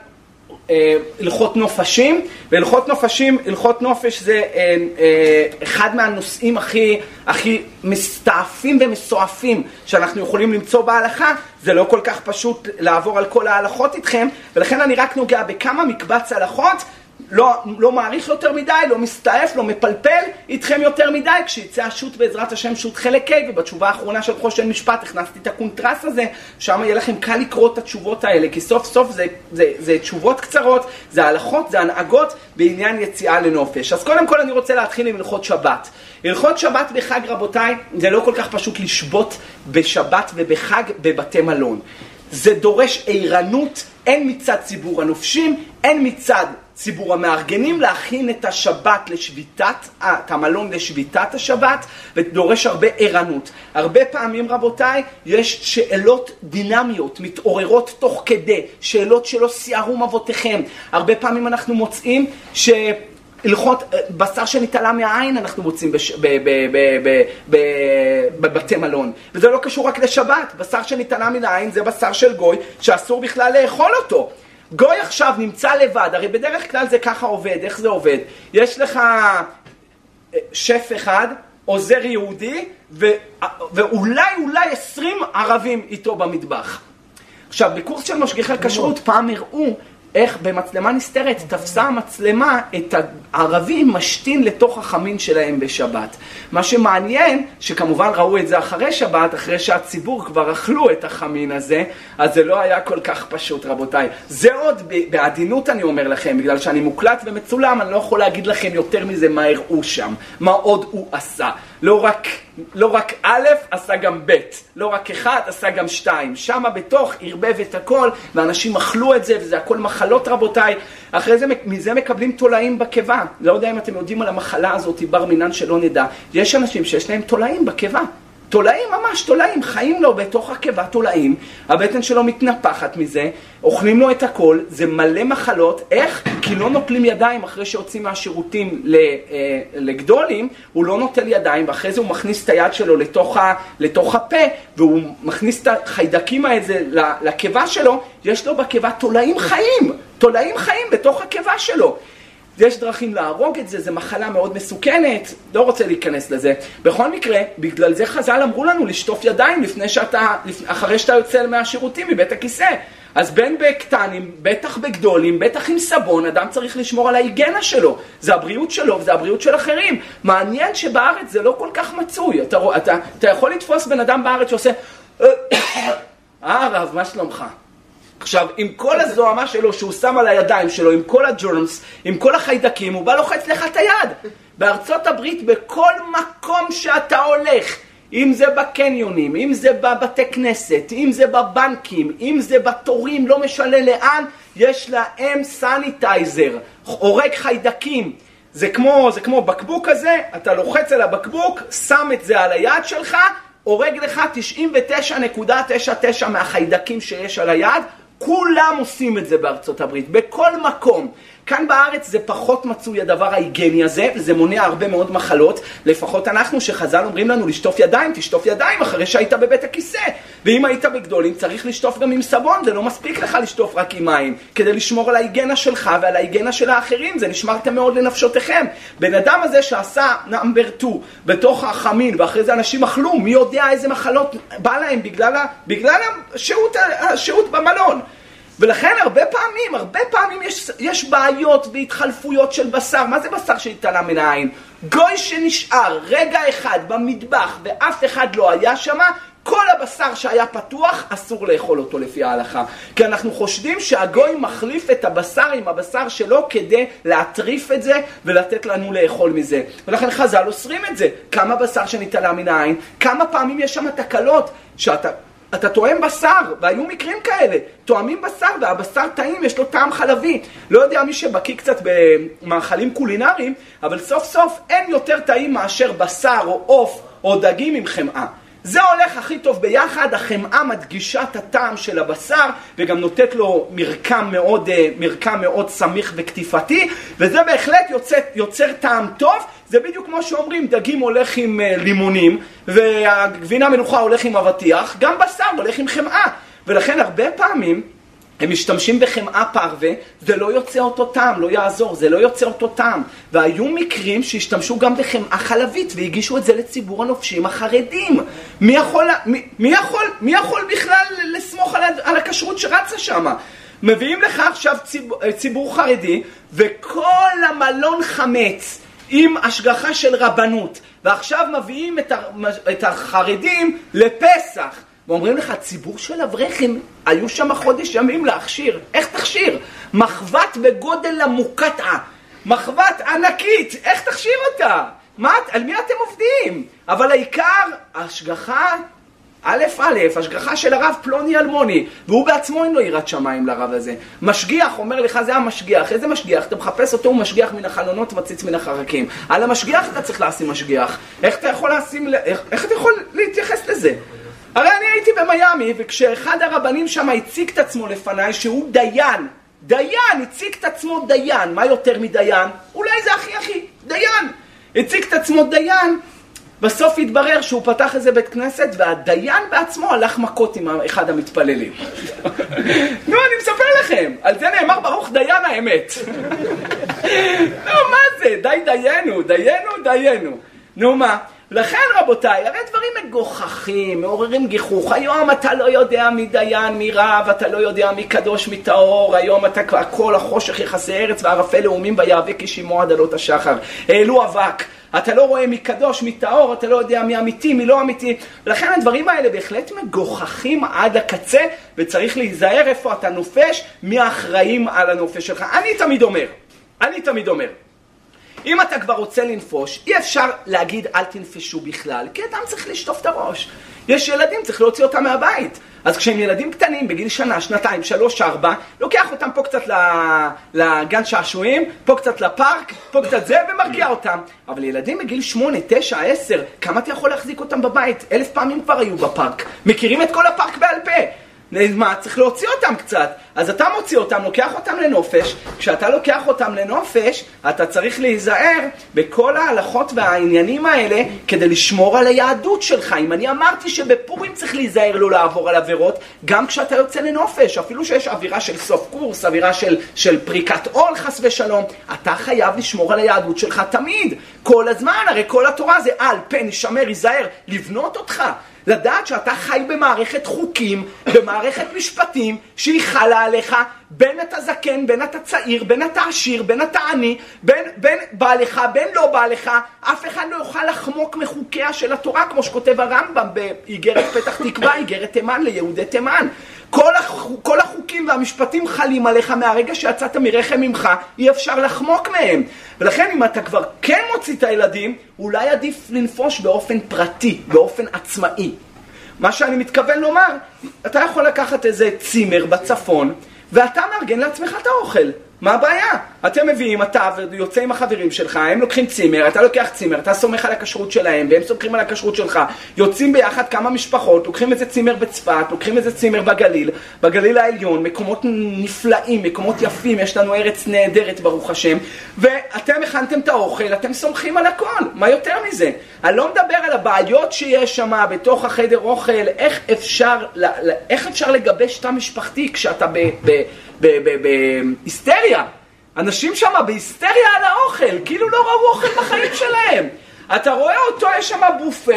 אה, הלכות נופשים, והלכות נופשים, הלכות נופש זה אה, אה, אחד מהנושאים הכי, הכי מסתעפים ומסועפים שאנחנו יכולים למצוא בהלכה, זה לא כל כך פשוט לעבור על כל ההלכות איתכם, ולכן אני רק נוגע בכמה מקבץ הלכות לא, לא מאריך יותר מדי, לא מסתעף, לא מפלפל איתכם יותר מדי, כשיצא השו"ת בעזרת השם שו"ת חלק ה', ובתשובה האחרונה של חושן משפט הכנסתי את הקונטרס הזה, שם יהיה לכם קל לקרוא את התשובות האלה, כי סוף סוף זה, זה, זה תשובות קצרות, זה הלכות, זה הנהגות בעניין יציאה לנופש. אז קודם כל אני רוצה להתחיל עם הלכות שבת. הלכות שבת בחג רבותיי, זה לא כל כך פשוט לשבות בשבת ובחג בבתי מלון. זה דורש ערנות, הן מצד ציבור הנופשים, הן מצד ציבור המארגנים להכין את השבת לשביתת, את המלון לשביתת השבת, ודורש הרבה ערנות. הרבה פעמים, רבותיי, יש שאלות דינמיות, מתעוררות תוך כדי, שאלות שלא שיערו אבותיכם. הרבה פעמים אנחנו מוצאים ש... הלכות בשר שנתעלה מהעין אנחנו מוצאים בבתי מלון. וזה לא קשור רק לשבת, בשר שנתעלה מן העין זה בשר של גוי שאסור בכלל לאכול אותו. גוי עכשיו נמצא לבד, הרי בדרך כלל זה ככה עובד, איך זה עובד? יש לך אה, שף אחד, עוזר יהודי, ו... ואולי אולי עשרים ערבים איתו במטבח. עכשיו, בקורס של משגיחי כשרות פעם הראו איך במצלמה נסתרת תפסה המצלמה את הערבים משתין לתוך החמין שלהם בשבת. מה שמעניין, שכמובן ראו את זה אחרי שבת, אחרי שהציבור כבר אכלו את החמין הזה, אז זה לא היה כל כך פשוט, רבותיי. זה עוד, בעדינות אני אומר לכם, בגלל שאני מוקלט ומצולם, אני לא יכול להגיד לכם יותר מזה מה הראו שם, מה עוד הוא עשה. לא רק, לא רק א', עשה גם ב', לא רק אחד, עשה גם שתיים. שמה בתוך ערבב את הכל, ואנשים אכלו את זה, וזה הכל מחלות רבותיי. אחרי זה, מזה מקבלים תולעים בקיבה. לא יודע אם אתם יודעים על המחלה הזאת, בר מינן שלא נדע. יש אנשים שיש להם תולעים בקיבה. תולעים ממש, תולעים, חיים לו בתוך הקיבה תולעים, הבטן שלו מתנפחת מזה, אוכלים לו את הכל, זה מלא מחלות, איך? כי לא נוטלים ידיים אחרי שיוצאים מהשירותים אה, לגדולים, הוא לא נוטל ידיים, ואחרי זה הוא מכניס את היד שלו לתוך, ה, לתוך הפה, והוא מכניס את החיידקים האלה לקיבה שלו, יש לו בקיבה תולעים חיים, תולעים חיים בתוך הקיבה שלו. יש דרכים להרוג את זה, זו מחלה מאוד מסוכנת, לא רוצה להיכנס לזה. בכל מקרה, בגלל זה חז"ל אמרו לנו לשטוף ידיים לפני שאתה, אחרי שאתה יוצא מהשירותים, מבית הכיסא. אז בין בקטנים, בטח בגדולים, בטח עם סבון, אדם צריך לשמור על ההיגנה שלו. זה הבריאות שלו וזה הבריאות של אחרים. מעניין שבארץ זה לא כל כך מצוי. אתה, אתה, אתה יכול לתפוס בן אדם בארץ שעושה... אה, הרב, מה שלומך? עכשיו, עם כל הזוהמה שלו שהוא שם על הידיים שלו, עם כל ה germs, עם כל החיידקים, הוא בא לוחץ לך את היד. בארצות הברית, בכל מקום שאתה הולך, אם זה בקניונים, אם זה בבתי כנסת, אם זה בבנקים, אם זה בתורים, לא משנה לאן, יש להם sanitizer, הורג חיידקים. זה כמו, זה כמו בקבוק כזה, אתה לוחץ על הבקבוק, שם את זה על היד שלך, הורג לך 99.99 מהחיידקים שיש על היד, כולם עושים את זה בארצות הברית, בכל מקום. כאן בארץ זה פחות מצוי הדבר ההיגייני הזה, וזה מונע הרבה מאוד מחלות, לפחות אנחנו שחז"ל אומרים לנו לשטוף ידיים, תשטוף ידיים אחרי שהיית בבית הכיסא. ואם היית בגדולים צריך לשטוף גם עם סבון, זה לא מספיק לך לשטוף רק עם מים, כדי לשמור על ההיגיינה שלך ועל ההיגיינה של האחרים, זה נשמרתם מאוד לנפשותיכם. בן אדם הזה שעשה נאמבר 2 בתוך החמין, ואחרי זה אנשים אכלו, מי יודע איזה מחלות בא להם בגלל, בגלל השהות, השהות במלון. ולכן הרבה פעמים, הרבה פעמים יש, יש בעיות והתחלפויות של בשר. מה זה בשר שהתעלה מן העין? גוי שנשאר רגע אחד במטבח ואף אחד לא היה שם, כל הבשר שהיה פתוח, אסור לאכול אותו לפי ההלכה. כי אנחנו חושדים שהגוי מחליף את הבשר עם הבשר שלו כדי להטריף את זה ולתת לנו לאכול מזה. ולכן חז"ל אוסרים את זה. כמה בשר שנתעלה מן העין, כמה פעמים יש שם תקלות שאתה... אתה טועם בשר, והיו מקרים כאלה, טועמים בשר והבשר טעים, יש לו טעם חלבי. לא יודע מי שבקיא קצת במאכלים קולינריים, אבל סוף סוף אין יותר טעים מאשר בשר או עוף או דגים עם חמאה. זה הולך הכי טוב ביחד, החמאה מדגישה את הטעם של הבשר וגם נותנת לו מרקם מאוד, אה, מרקם מאוד סמיך וקטיפתי וזה בהחלט יוצר, יוצר טעם טוב, זה בדיוק כמו שאומרים דגים הולך עם אה, לימונים והגבינה מלוכה הולך עם אבטיח, גם בשר הולך עם חמאה. ולכן הרבה פעמים הם משתמשים בחמאה פרווה, זה לא יוצא אותו טעם, לא יעזור, זה לא יוצא אותו טעם. והיו מקרים שהשתמשו גם בחמאה חלבית והגישו את זה לציבור הנופשים החרדים. מי יכול, מי, מי יכול, מי יכול בכלל לסמוך על, על הכשרות שרצה שם? מביאים לך עכשיו ציבור, ציבור חרדי וכל המלון חמץ עם השגחה של רבנות ועכשיו מביאים את החרדים לפסח ואומרים לך, ציבור של אברכים, היו שם חודש ימים להכשיר. איך תכשיר? מחבת בגודל המוקטעה. מחבת ענקית, איך תכשיר אותה? מה, על מי אתם עובדים? אבל העיקר, השגחה, א' א', השגחה של הרב פלוני אלמוני, והוא בעצמו אין לו יראת שמיים לרב הזה. משגיח, אומר לך, זה המשגיח. איזה משגיח? אתה מחפש אותו, הוא משגיח מן החלונות, מציץ מן החרקים. על המשגיח אתה צריך לשים משגיח. איך אתה יכול לשים, איך, איך אתה יכול להתייחס לזה? הרי אני הייתי במיאמי, וכשאחד הרבנים שם הציג את עצמו לפניי שהוא דיין, דיין, הציג את עצמו דיין, מה יותר מדיין? אולי זה הכי הכי, דיין. הציג את עצמו דיין, בסוף התברר שהוא פתח איזה בית כנסת והדיין בעצמו הלך מכות עם אחד המתפללים. נו, אני מספר לכם, על זה נאמר ברוך דיין האמת. נו, מה זה? די דיינו, דיינו, דיינו. נו מה? לכן רבותיי, הרי דברים מגוחכים, מעוררים גיחוך. היום אתה לא יודע מי דיין, מי רב, אתה לא יודע מי קדוש, מי טהור. היום אתה כבר כל החושך יחסי ארץ וערפל לאומים ויאבק כשמעו עד עלות השחר. העלו אבק. אתה לא רואה מי קדוש, מי טהור, אתה לא יודע מי אמיתי, מי לא אמיתי. לכן הדברים האלה בהחלט מגוחכים עד הקצה, וצריך להיזהר איפה אתה נופש, מי האחראים על הנופש שלך. אני תמיד אומר, אני תמיד אומר, אם אתה כבר רוצה לנפוש, אי אפשר להגיד אל תנפשו בכלל, כי אדם צריך לשטוף את הראש. יש ילדים, צריך להוציא אותם מהבית. אז כשהם ילדים קטנים, בגיל שנה, שנתיים, שלוש, ארבע, לוקח אותם פה קצת לגן שעשועים, פה קצת לפארק, פה קצת זה, ומרגיע אותם. אבל ילדים בגיל שמונה, תשע, עשר, כמה אתה יכול להחזיק אותם בבית? אלף פעמים כבר היו בפארק. מכירים את כל הפארק בעל פה. מה, צריך להוציא אותם קצת. אז אתה מוציא אותם, לוקח אותם לנופש. כשאתה לוקח אותם לנופש, אתה צריך להיזהר בכל ההלכות והעניינים האלה כדי לשמור על היהדות שלך. אם אני אמרתי שבפורים צריך להיזהר לא לעבור על עבירות, גם כשאתה יוצא לנופש, אפילו שיש אווירה של סוף קורס, אווירה של, של פריקת עול חס ושלום, אתה חייב לשמור על היהדות שלך תמיד, כל הזמן, הרי כל התורה זה על, פן, שמר, היזהר, לבנות אותך. לדעת שאתה חי במערכת חוקים, במערכת משפטים, שהיא חלה עליך, בין אתה זקן, בין אתה צעיר, בין אתה עשיר, בין אתה עני, בין, בין בא לך, בין לא בא לך, אף אחד לא יוכל לחמוק מחוקיה של התורה, כמו שכותב הרמב"ם באיגרת פתח תקווה, איגרת תימן ליהודי תימן. כל, החוק, כל החוקים והמשפטים חלים עליך מהרגע שיצאת מרחם ממך, אי אפשר לחמוק מהם. ולכן אם אתה כבר כן מוציא את הילדים, אולי עדיף לנפוש באופן פרטי, באופן עצמאי. מה שאני מתכוון לומר, אתה יכול לקחת איזה צימר בצפון, ואתה מארגן לעצמך את האוכל. מה הבעיה? אתם מביאים, אתה ויוצא עם החברים שלך, הם לוקחים צימר, אתה לוקח צימר, אתה סומך על הכשרות שלהם, והם סומכים על הכשרות שלך, יוצאים ביחד כמה משפחות, לוקחים איזה צימר בצפת, לוקחים איזה צימר בגליל, בגליל העליון, מקומות נפלאים, מקומות יפים, יש לנו ארץ נהדרת ברוך השם, ואתם הכנתם את האוכל, אתם סומכים על הכל, מה יותר מזה? אני לא מדבר על הבעיות שיש שם בתוך החדר אוכל, איך אפשר, איך אפשר לגבש תא משפחתי כשאתה בהיסטריה. אנשים שם בהיסטריה על האוכל, כאילו לא ראו אוכל בחיים שלהם. אתה רואה אותו, יש שם בופה,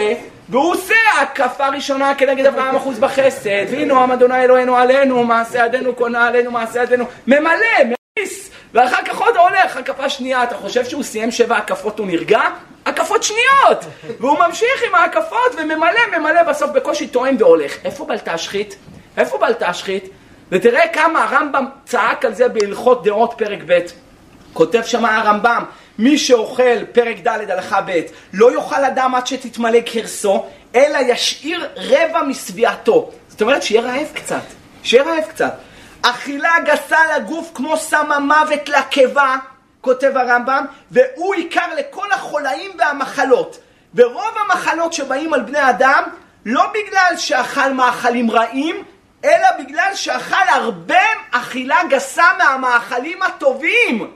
והוא עושה הקפה ראשונה כנגד אברהם אחוז בחסד, והנה עם אדוני אלוהינו עלינו, מעשה ידינו קונה עלינו, מעשה ידינו, ממלא, מריס, ואחר כך עוד הולך, הקפה שנייה, אתה חושב שהוא סיים שבע הקפות, הוא נרגע? הקפות שניות! והוא ממשיך עם ההקפות וממלא, ממלא, בסוף בקושי טועם והולך. איפה בל תשחית? איפה בל תשחית? ותראה כמה הרמב"ם צעק על זה בהלכות דעות פרק ב'. כותב שם הרמב"ם, מי שאוכל פרק ד' הלכה ב', לא יאכל אדם עד שתתמלא כרסו, אלא ישאיר רבע משביעתו. זאת אומרת שיהיה רעב קצת, שיהיה רעב קצת. אכילה גסה לגוף כמו שמה מוות לקיבה, כותב הרמב"ם, והוא עיקר לכל החולאים והמחלות. ורוב המחלות שבאים על בני אדם, לא בגלל שאכל מאכלים רעים, אלא בגלל שאכל הרבה אכילה גסה מהמאכלים הטובים.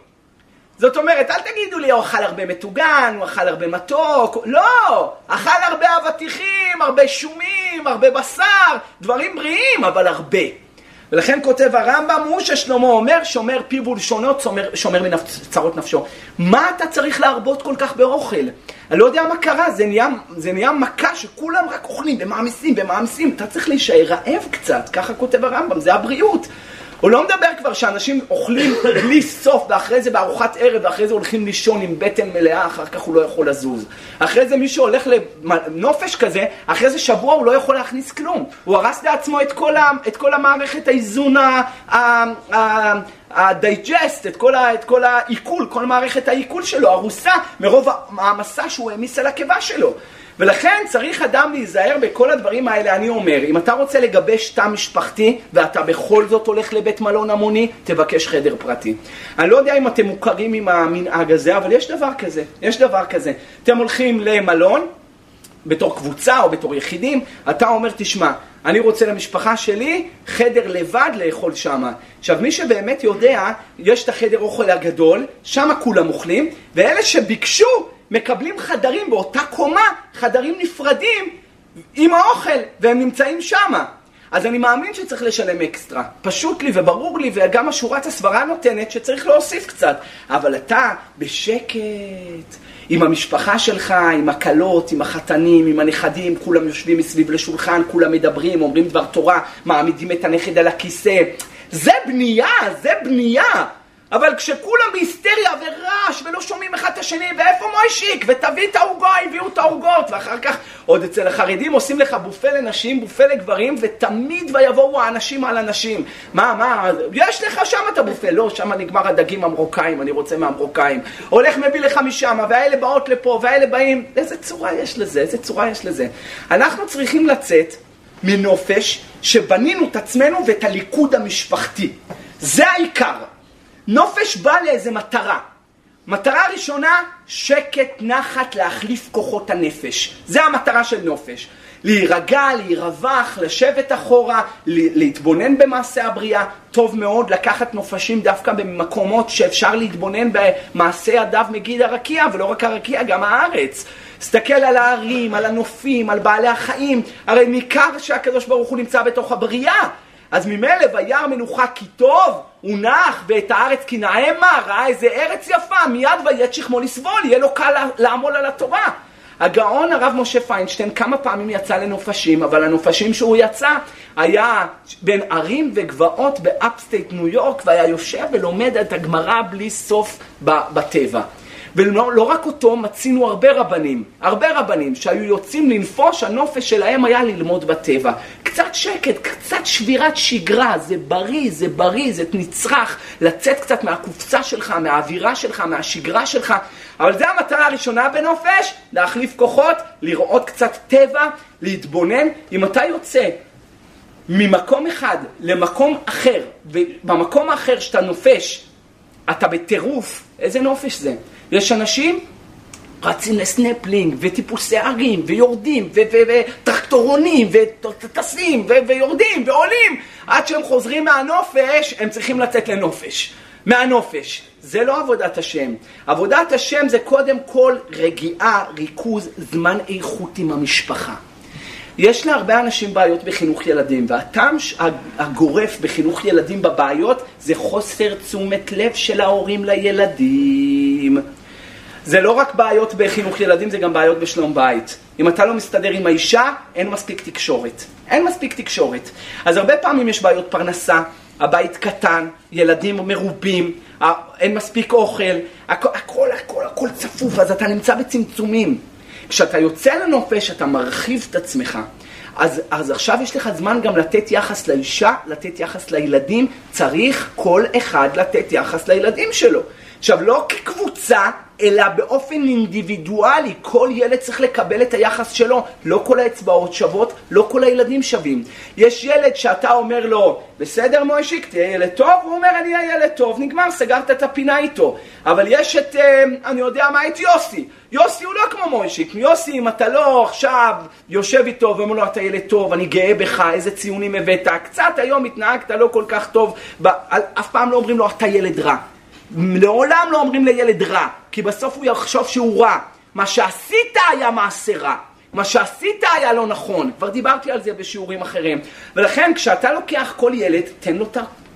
זאת אומרת, אל תגידו לי, הוא אכל הרבה מטוגן, הוא אכל הרבה מתוק, לא! אכל הרבה אבטיחים, הרבה שומים, הרבה בשר, דברים בריאים, אבל הרבה. ולכן כותב הרמב"ם, הוא ששלמה אומר, שומר פיו ולשונות, שומר, שומר מצרות נפשו. מה אתה צריך להרבות כל כך באוכל? אני לא יודע מה קרה, זה נהיה, זה נהיה מכה שכולם רק אוכלים ומעמיסים ומעמיסים. אתה צריך להישאר רעב קצת, ככה כותב הרמב"ם, זה הבריאות. הוא לא מדבר כבר שאנשים אוכלים בלי סוף, ואחרי זה בארוחת ערב, ואחרי זה הולכים לישון עם בטן מלאה, אחר כך הוא לא יכול לזוז. אחרי זה מי שהולך לנופש כזה, אחרי זה שבוע הוא לא יכול להכניס כלום. הוא הרס לעצמו את כל, ה, את כל המערכת האיזון ה digest, את כל, ה, את כל העיכול, כל מערכת העיכול שלו, הרוסה, מרוב המשא שהוא העמיס על הקיבה שלו. ולכן צריך אדם להיזהר בכל הדברים האלה, אני אומר, אם אתה רוצה לגבש תא משפחתי ואתה בכל זאת הולך לבית מלון המוני, תבקש חדר פרטי. אני לא יודע אם אתם מוכרים עם המנהג הזה, אבל יש דבר כזה, יש דבר כזה. אתם הולכים למלון, בתור קבוצה או בתור יחידים, אתה אומר, תשמע, אני רוצה למשפחה שלי חדר לבד לאכול שמה. עכשיו, מי שבאמת יודע, יש את החדר אוכל הגדול, שמה כולם אוכלים, ואלה שביקשו מקבלים חדרים באותה קומה, חדרים נפרדים עם האוכל, והם נמצאים שמה. אז אני מאמין שצריך לשלם אקסטרה. פשוט לי וברור לי, וגם השורת הסברה נותנת שצריך להוסיף קצת. אבל אתה, בשקט, עם המשפחה שלך, עם הכלות, עם החתנים, עם הנכדים, כולם יושבים מסביב לשולחן, כולם מדברים, אומרים דבר תורה, מעמידים את הנכד על הכיסא. זה בנייה, זה בנייה. אבל כשכולם בהיסטריה ורעש ולא מוישיק? ותביא את העוגה, הביאו את העוגות, ואחר כך עוד אצל החרדים עושים לך בופה לנשים, בופה לגברים, ותמיד ויבואו האנשים על הנשים. מה, מה, יש לך שם את הבופה, לא, שם נגמר הדגים המרוקאים, אני רוצה מהמרוקאים. הולך מביא לך משם, והאלה באות לפה, והאלה באים, איזה צורה יש לזה, איזה צורה יש לזה. אנחנו צריכים לצאת מנופש שבנינו את עצמנו ואת הליכוד המשפחתי. זה העיקר. נופש בא לאיזה מטרה. מטרה ראשונה, שקט, נחת, להחליף כוחות הנפש. זה המטרה של נופש. להירגע, להירווח, לשבת אחורה, להתבונן במעשה הבריאה. טוב מאוד לקחת נופשים דווקא במקומות שאפשר להתבונן במעשה ידיו מגיד הרקיע, ולא רק הרקיע, גם הארץ. תסתכל על הערים, על הנופים, על בעלי החיים. הרי ניכר שהקדוש ברוך הוא נמצא בתוך הבריאה. אז ממילא וירא מנוחה כי טוב, הוא נח, ואת הארץ כי נעמה, ראה איזה ארץ יפה, מיד ויית שכמו לסבול, יהיה לו קל לעמול על התורה. הגאון הרב משה פיינשטיין כמה פעמים יצא לנופשים, אבל הנופשים שהוא יצא היה בין הרים וגבעות ב upstate ניו יורק, והיה יושב ולומד את הגמרא בלי סוף בטבע. ולא לא רק אותו, מצינו הרבה רבנים, הרבה רבנים שהיו יוצאים לנפוש, הנופש שלהם היה ללמוד בטבע. קצת שקט, קצת שבירת שגרה, זה בריא, זה בריא, זה נצרך לצאת קצת מהקופסה שלך, מהאווירה שלך, מהשגרה שלך, אבל זו המטרה הראשונה בנופש, להחליף כוחות, לראות קצת טבע, להתבונן. אם אתה יוצא ממקום אחד למקום אחר, ובמקום האחר שאתה נופש, אתה בטירוף, איזה נופש זה? יש אנשים רצים לסנפלינג, וטיפוסי ערים, ויורדים, וטרקטורונים, וטסים, ויורדים, ועולים, עד שהם חוזרים מהנופש, הם צריכים לצאת לנופש. מהנופש. זה לא עבודת השם. עבודת השם זה קודם כל רגיעה, ריכוז, זמן איכות עם המשפחה. יש להרבה אנשים בעיות בחינוך ילדים, והטעם הגורף בחינוך ילדים בבעיות זה חוסר תשומת לב של ההורים לילדים. זה לא רק בעיות בחינוך ילדים, זה גם בעיות בשלום בית. אם אתה לא מסתדר עם האישה, אין מספיק תקשורת. אין מספיק תקשורת. אז הרבה פעמים יש בעיות פרנסה, הבית קטן, ילדים מרובים, אין מספיק אוכל, הכל, הכל, הכל, הכל צפוף, אז אתה נמצא בצמצומים. כשאתה יוצא לנופש, אתה מרחיב את עצמך. אז, אז עכשיו יש לך זמן גם לתת יחס לאישה, לתת יחס לילדים, צריך כל אחד לתת יחס לילדים שלו. עכשיו, לא כקבוצה, אלא באופן אינדיבידואלי, כל ילד צריך לקבל את היחס שלו, לא כל האצבעות שוות, לא כל הילדים שווים. יש ילד שאתה אומר לו, בסדר מוישיק, תהיה ילד טוב, הוא אומר אני אהיה ילד טוב, נגמר, סגרת את הפינה איתו. אבל יש את, אה, אני יודע מה, את יוסי. יוסי הוא לא כמו מוישיק, יוסי אם אתה לא עכשיו יושב איתו ואומר לו אתה ילד טוב, אני גאה בך, איזה ציונים הבאת, קצת היום התנהגת לא כל כך טוב, אף פעם לא אומרים לו אתה ילד רע. לעולם לא אומרים לילד רע, כי בסוף הוא יחשוב שהוא רע. מה שעשית היה מעשה רע. מה שעשית היה לא נכון. כבר דיברתי על זה בשיעורים אחרים. ולכן כשאתה לוקח כל ילד, תן לו,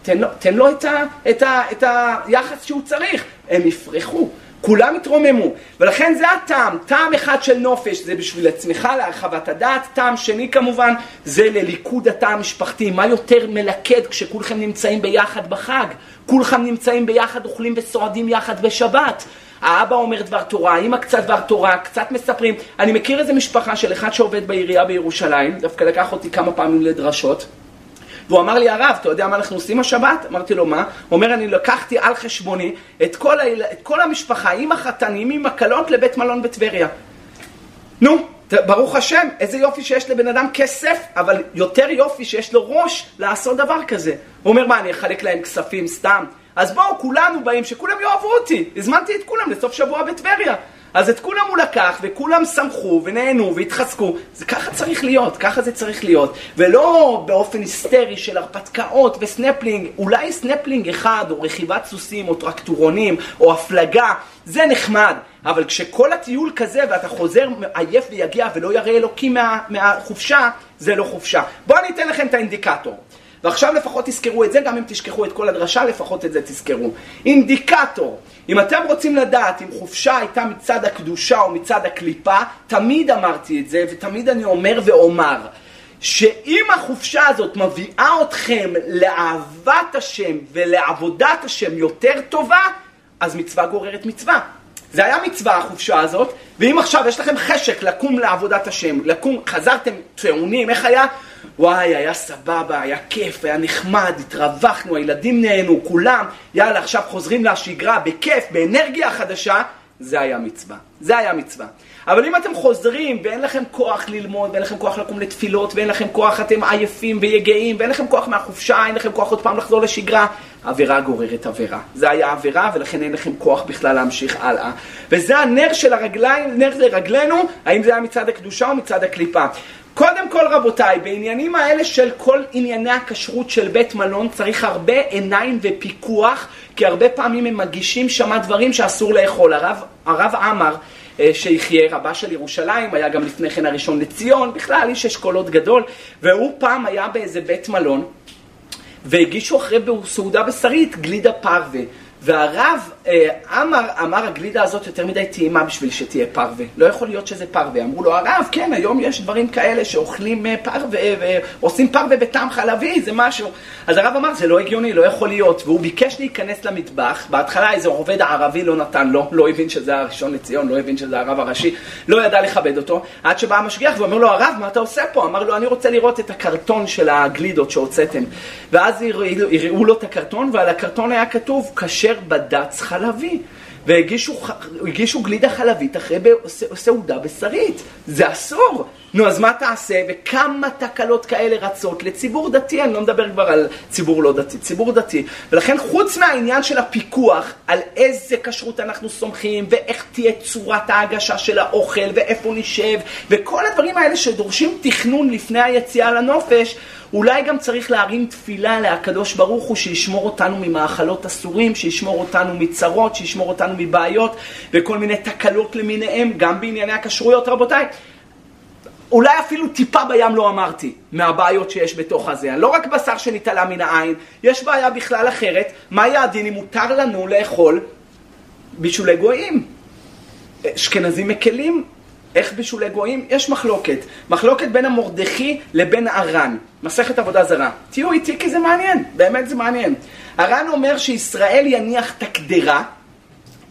תן לו, תן לו את, ה, את, ה, את היחס שהוא צריך. הם יפרחו. כולם התרוממו, ולכן זה הטעם, טעם אחד של נופש זה בשביל עצמך להרחבת הדעת, טעם שני כמובן זה לליכוד התא המשפחתי, מה יותר מלכד כשכולכם נמצאים ביחד בחג, כולכם נמצאים ביחד, אוכלים וסועדים יחד בשבת. האבא אומר דבר תורה, האמא קצת דבר תורה, קצת מספרים. אני מכיר איזה משפחה של אחד שעובד בעירייה בירושלים, דווקא לקח אותי כמה פעמים לדרשות. והוא אמר לי, הרב, אתה יודע מה אנחנו עושים השבת? אמרתי לו, מה? הוא אומר, אני לקחתי על חשבוני את כל, היל... את כל המשפחה, עם החתנים, עם הקלות, לבית מלון בטבריה. נו, ברוך השם, איזה יופי שיש לבן אדם כסף, אבל יותר יופי שיש לו ראש לעשות דבר כזה. הוא אומר, מה, אני אחלק להם כספים סתם? אז בואו, כולנו באים, שכולם יאהבו אותי. הזמנתי את כולם לסוף שבוע בטבריה. אז את כולם הוא לקח, וכולם שמחו ונהנו והתחזקו. זה ככה צריך להיות, ככה זה צריך להיות. ולא באופן היסטרי של הרפתקאות וסנפלינג, אולי סנפלינג אחד, או רכיבת סוסים, או טרקטורונים, או הפלגה, זה נחמד. אבל כשכל הטיול כזה ואתה חוזר עייף ויגע ולא ירא אלוקים מה, מהחופשה, זה לא חופשה. בואו אני אתן לכם את האינדיקטור. ועכשיו לפחות תזכרו את זה, גם אם תשכחו את כל הדרשה, לפחות את זה תזכרו. אינדיקטור, אם אתם רוצים לדעת אם חופשה הייתה מצד הקדושה או מצד הקליפה, תמיד אמרתי את זה, ותמיד אני אומר ואומר, שאם החופשה הזאת מביאה אתכם לאהבת השם ולעבודת השם יותר טובה, אז מצווה גוררת מצווה. זה היה מצווה החופשה הזאת, ואם עכשיו יש לכם חשק לקום לעבודת השם, לקום, חזרתם טעונים, איך היה? וואי, היה סבבה, היה כיף, היה נחמד, התרווחנו, הילדים נהנו, כולם, יאללה, עכשיו חוזרים לשגרה, בכיף, באנרגיה חדשה, זה היה מצווה. זה היה מצווה. אבל אם אתם חוזרים ואין לכם כוח ללמוד, ואין לכם כוח לקום לתפילות, ואין לכם כוח, אתם עייפים ויגעים, ואין לכם כוח מהחופשה, אין לכם כוח עוד פעם לחזור לשגרה, עבירה גוררת עבירה. זה היה עבירה, ולכן אין לכם כוח בכלל להמשיך הלאה. וזה הנר של הרגליים, נר לרגלינו, האם זה היה מצד הקדושה או מצד הקליפה. קודם כל רבותיי, בעניינים האלה של כל ענייני הכשרות של בית מלון צריך הרבה עיניים ופיקוח, כי הרבה פעמים הם מגישים שמה דברים שאסור לאכול. הרב, הרב עמר, אה, שיחיה, רבה של ירושלים, היה גם לפני כן הראשון לציון, בכלל איש אשכולות גדול, והוא פעם היה באיזה בית מלון, והגישו אחרי סעודה בשרית גלידה פרווה. והרב, אה, אמר, אמר הגלידה הזאת יותר מדי טעימה בשביל שתהיה פרווה. לא יכול להיות שזה פרווה. אמרו לו, הרב, כן, היום יש דברים כאלה שאוכלים אה, פרווה ועושים פרווה בטעם חלבי, זה משהו. אז הרב אמר, זה לא הגיוני, לא יכול להיות. והוא ביקש להיכנס למטבח, בהתחלה איזה עובד ערבי לא נתן לו, לא הבין שזה הראשון לציון, לא הבין שזה הרב הראשי, לא ידע לכבד אותו, עד שבא המשגיח ואומר לו, הרב, מה אתה עושה פה? אמר לו, אני רוצה לראות את הקרטון של הגלידות שהוצאתם. ואז הראו לו את הקרטון, ועל הקרטון היה כתוב, כשר בד"ץ חלבי. והגישו גלידה חלבית אחרי סעודה בשרית. זה אסור. נו, אז מה תעשה? וכמה תקלות כאלה רצות לציבור דתי, אני לא מדבר כבר על ציבור לא דתי, ציבור דתי. ולכן חוץ מהעניין של הפיקוח, על איזה כשרות אנחנו סומכים, ואיך תהיה צורת ההגשה של האוכל, ואיפה נשב, וכל הדברים האלה שדורשים תכנון לפני היציאה לנופש, אולי גם צריך להרים תפילה להקדוש ברוך הוא שישמור אותנו ממאכלות אסורים, שישמור אותנו מצרות, שישמור אותנו מבעיות וכל מיני תקלות למיניהם, גם בענייני הכשרויות רבותיי. אולי אפילו טיפה בים לא אמרתי מהבעיות שיש בתוך הזה. לא רק בשר שנתעלה מן העין, יש בעיה בכלל אחרת. מה יהיה הדין אם מותר לנו לאכול בישולי גויים? אשכנזים מקלים איך בישולי גויים? יש מחלוקת. מחלוקת בין המורדכי לבין הר"ן. מסכת עבודה זרה. תהיו איתי כי זה מעניין, באמת זה מעניין. הר"ן אומר שישראל יניח את הקדרה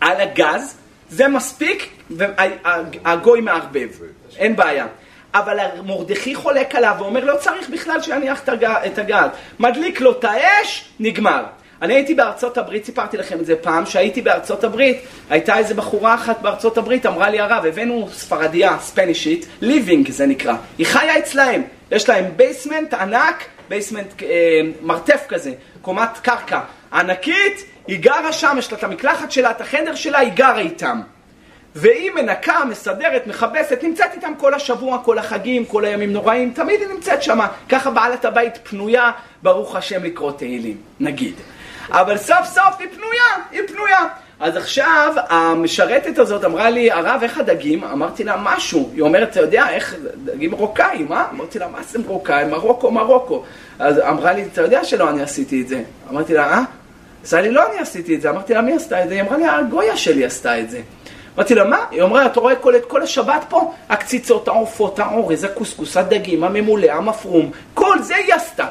על הגז, זה מספיק, והגוי מערבב. אין בעיה. אבל מרדכי חולק עליו ואומר לא צריך בכלל שיניח את הגז. מדליק לו את האש, נגמר. אני הייתי בארצות הברית, סיפרתי לכם את זה פעם, שהייתי בארצות הברית, הייתה איזה בחורה אחת בארצות הברית, אמרה לי הרב, הבאנו ספרדיה, ספנישית, live-in זה נקרא, היא חיה אצלהם, יש להם basement ענק, basement אה, מרתף כזה, קומת קרקע ענקית, היא גרה שם, יש לה את המקלחת שלה, את החדר שלה, היא גרה איתם. והיא מנקה, מסדרת, מכבסת, נמצאת איתם כל השבוע, כל החגים, כל הימים נוראים, תמיד היא נמצאת שמה. ככה בעלת הבית פנויה, ברוך השם לקרוא תהילים, נגיד. אבל סוף סוף היא פנויה, היא פנויה. אז עכשיו המשרתת הזאת אמרה לי, הרב, איך הדגים? אמרתי לה, משהו. היא אומרת, אתה יודע, איך, דגים מרוקאים, אה? אמרתי לה, מה זה מרוקאי? מרוקו, מרוקו. אז אמרה לי, אתה יודע שלא אני עשיתי את זה. אמרתי לה, אה? אז לי, לא אני עשיתי את זה. אמרתי לה, מי עשתה את זה? היא אמרה לי, הגויה שלי עשתה את זה. אמרתי לה, מה? היא אמרה, אתה רואה כל, כל השבת פה? הקציצות, העופות, האורז, הקוסקוס, הדגים, הממולא, המפרום, כל זה היא עשתה.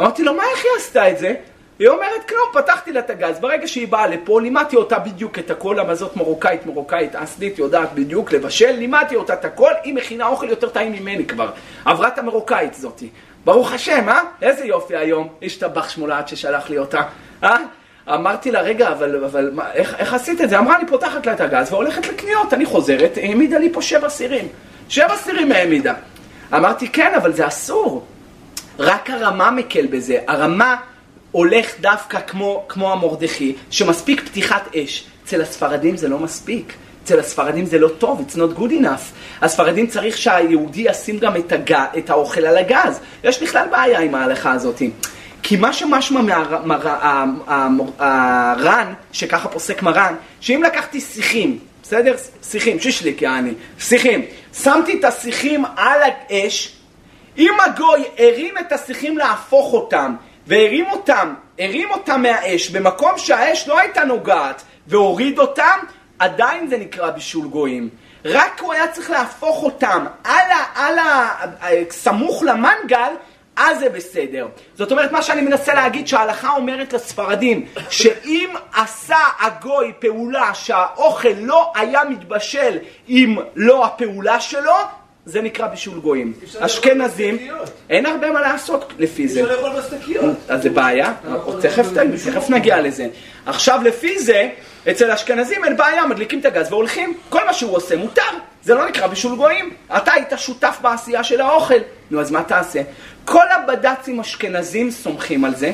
אמרתי לו, מה, איך היא עשתה את זה? היא אומרת, כלום, פתחתי לה את הגז, ברגע שהיא באה לפה, לימדתי אותה בדיוק את הכל, למה זאת מרוקאית, מרוקאית אסלית, יודעת בדיוק לבשל, לימדתי אותה את הכל, היא מכינה אוכל יותר טעים ממני כבר. עברה את המרוקאית זאתי. ברוך השם, אה? איזה יופי היום, השתבח שמולת ששלח לי אותה? אמרתי לה, רגע, אבל, אבל מה, איך, איך עשית את זה? אמרה, אני פותחת לה את הגז והולכת לקניות, אני חוזרת, העמידה לי פה שבע סירים. שבע סירים העמידה. אמרתי, כן, אבל זה אסור. רק הרמה מקל בזה. הרמה הולך דווקא כמו, כמו המרדכי, שמספיק פתיחת אש. אצל הספרדים זה לא מספיק. אצל הספרדים זה לא טוב, it's not good enough. הספרדים צריך שהיהודי ישים גם את, הג... את האוכל על הגז. יש בכלל בעיה עם ההלכה הזאת. כי מה שמשמע מהר"ן, שככה פוסק מרן, שאם לקחתי שיחים, בסדר? שיחים, שישליק יעני, שיחים, שמתי את השיחים על האש, אם הגוי הרים את השיחים להפוך אותם, והרים אותם, הרים אותם מהאש, במקום שהאש לא הייתה נוגעת, והוריד אותם, עדיין זה נקרא בישול גויים. רק הוא היה צריך להפוך אותם על ה... על ה סמוך למנגל, אז זה בסדר. זאת אומרת, מה שאני מנסה להגיד, שההלכה אומרת לספרדים, שאם עשה הגוי פעולה שהאוכל לא היה מתבשל עם לא הפעולה שלו, זה נקרא בישול גויים. אשכנזים, אין הרבה מה לעשות לפי זה. אפשר לאכול בסטקיות. אז זה בעיה, תכף נגיע לזה. עכשיו לפי זה, אצל אשכנזים אין בעיה, מדליקים את הגז והולכים. כל מה שהוא עושה מותר, זה לא נקרא בישול גויים. אתה היית שותף בעשייה של האוכל. נו, אז מה תעשה? כל הבד"צים אשכנזים סומכים על זה.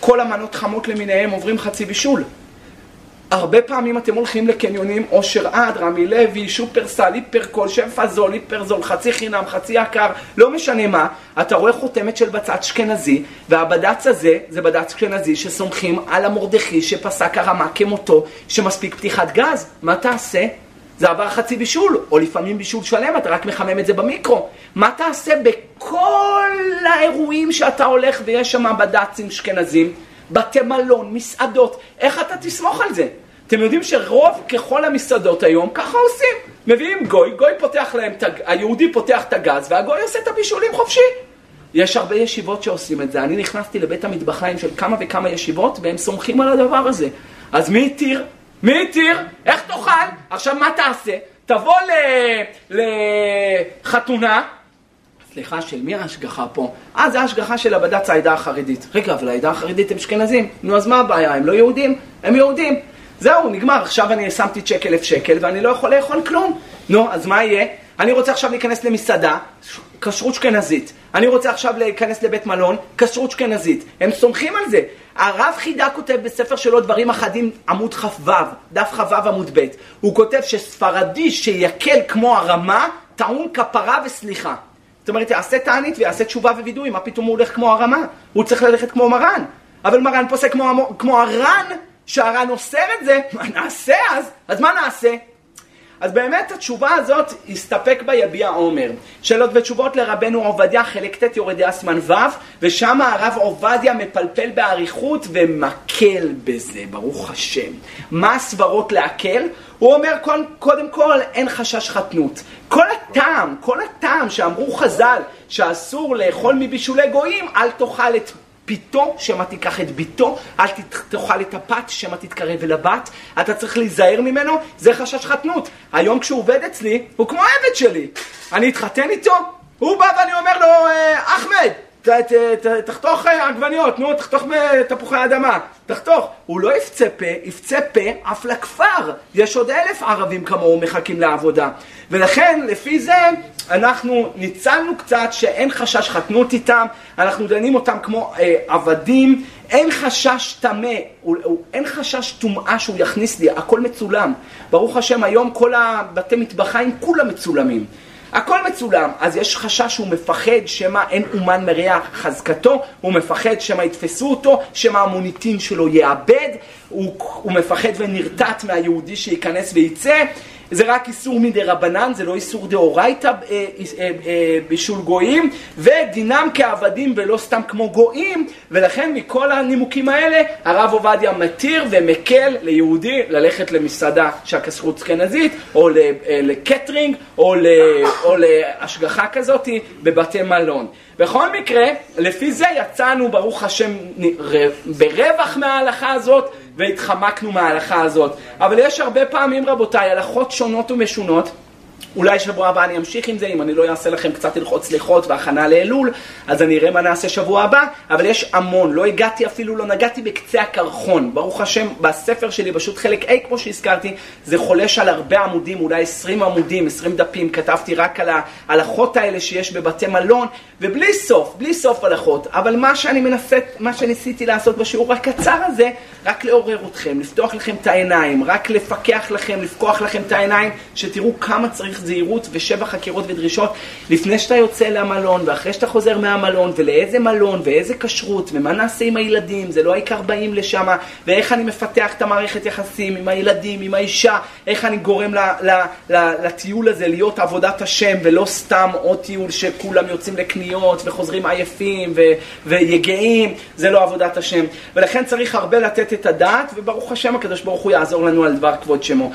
כל המנות חמות למיניהם עוברים חצי בישול. הרבה פעמים אתם הולכים לקניונים, אושר עד, רמי לוי, שופרסל, היפרקול, שפע זול, היפר זול, חצי חינם, חצי יקר, לא משנה מה, אתה רואה חותמת של בצד אשכנזי, והבד"ץ הזה זה בד"ץ אשכנזי שסומכים על המרדכי שפסק הרמה כמותו, שמספיק פתיחת גז. מה תעשה? זה עבר חצי בישול, או לפעמים בישול שלם, אתה רק מחמם את זה במיקרו. מה תעשה בכל האירועים שאתה הולך ויש שם בד"צים אשכנזים? בתי מלון, מסעדות, איך אתה תסמוך על זה? אתם יודעים שרוב ככל המסעדות היום ככה עושים. מביאים גוי, גוי פותח להם, היהודי פותח את הגז והגוי עושה את הבישולים חופשי. יש הרבה ישיבות שעושים את זה. אני נכנסתי לבית המטבחיים של כמה וכמה ישיבות והם סומכים על הדבר הזה. אז מי התיר? מי התיר? איך תאכל? עכשיו מה תעשה? תבוא לחתונה, סליחה, של מי ההשגחה פה? אה, זה ההשגחה של הבד"ץ העדה החרדית. רגע, אבל העדה החרדית הם אשכנזים. נו, אז מה הבעיה? הם לא יהודים? הם יהודים. זהו, נגמר. עכשיו אני שמתי צ'ק אלף שקל ואני לא יכול לאכול כלום. נו, אז מה יהיה? אני רוצה עכשיו להיכנס למסעדה, כשרות אשכנזית. אני רוצה עכשיו להיכנס לבית מלון, כשרות אשכנזית. הם סומכים על זה. הרב חידה כותב בספר שלו דברים אחדים, עמוד כ"ו, דף כ"ו עמוד ב'. הוא כותב שספרדי שיקל כמו הרמה, טעון כפרה וסליחה. אומרת, יעשה תענית ויעשה תשובה ווידוי, מה פתאום הוא הולך כמו הרמה? הוא צריך ללכת כמו מרן. אבל מרן פוסק כמו, כמו הר"ן, שהר"ן אוסר את זה, מה נעשה אז? אז מה נעשה? אז באמת התשובה הזאת, הסתפק בה יביע עומר. שאלות ותשובות לרבנו עובדיה, חלק ט' יורדי אסמן ו', ושם הרב עובדיה מפלפל באריכות ומקל בזה, ברוך השם. מה הסברות להקל? הוא אומר קודם כל, אין חשש חתנות. כל הטעם, כל הטעם שאמרו חז"ל שאסור לאכול מבישולי גויים, אל תאכל את ביתו, שמא תיקח את ביתו, אל תאכל את הפת, שמא תתקרב אל הבת, אתה צריך להיזהר ממנו, זה חשש חתנות. היום כשהוא עובד אצלי, הוא כמו עבד שלי. אני אתחתן איתו, הוא בא ואני אומר לו, אה, אחמד, ת, ת, ת, תחתוך אה, עגבניות, נו, תחתוך תפוחי אדמה, תחתוך. הוא לא יפצה פה, יפצה פה אף לכפר. יש עוד אלף ערבים כמוהו מחכים לעבודה. ולכן, לפי זה, אנחנו ניצלנו קצת שאין חשש חתנות איתם, אנחנו דנים אותם כמו אה, עבדים, אין חשש טמא, אין חשש טומאה שהוא יכניס לי, הכל מצולם. ברוך השם, היום כל הבתי מטבחיים כולם מצולמים. הכל מצולם, אז יש חשש שהוא מפחד שמא אין אומן מריח חזקתו, הוא מפחד שמא יתפסו אותו, שמא המוניטין שלו יאבד, הוא, הוא מפחד ונרתעת מהיהודי שייכנס וייצא, זה רק איסור מדי רבנן, זה לא איסור דאורייתא אה, אה, אה, בישול גויים, ודינם כעבדים ולא סתם כמו גויים, ולכן מכל הנימוקים האלה הרב עובדיה מתיר ומקל ליהודי ללכת למסעדה שהכסרות אשכנזית, או לקטרינג, או, או להשגחה כזאת בבתי מלון. בכל מקרה, לפי זה יצאנו, ברוך השם, ברווח מההלכה הזאת, והתחמקנו מההלכה הזאת. אבל יש הרבה פעמים, רבותיי, הלכות שונות ומשונות. אולי שבוע הבא אני אמשיך עם זה, אם אני לא אעשה לכם קצת הלכות סליחות והכנה לאלול, אז אני אראה מה נעשה שבוע הבא, אבל יש המון, לא הגעתי אפילו, לא נגעתי בקצה הקרחון. ברוך השם, בספר שלי, פשוט חלק A, כמו שהזכרתי, זה חולש על הרבה עמודים, אולי 20 עמודים, 20 דפים, כתבתי רק על ההלכות האלה שיש בבתי מלון, ובלי סוף, בלי סוף הלכות. אבל מה שאני מנסה, מה שניסיתי לעשות בשיעור הקצר הזה, רק לעורר אתכם, לפתוח לכם את העיניים, רק לפקח לכם, לפקוח לכם את העיניים, שתראו כמה צריך זהירות ושבע חקירות ודרישות לפני שאתה יוצא למלון ואחרי שאתה חוזר מהמלון ולאיזה מלון ואיזה כשרות ומה נעשה עם הילדים, זה לא העיקר באים לשם ואיך אני מפתח את המערכת יחסים עם הילדים, עם האישה, איך אני גורם ל, ל, ל, לטיול הזה להיות עבודת השם ולא סתם עוד טיול שכולם יוצאים לקניות וחוזרים עייפים ו, ויגעים, זה לא עבודת השם. ולכן צריך הרבה לתת את הדעת וברוך השם הקדוש ברוך הוא יעזור לנו על דבר כבוד שמו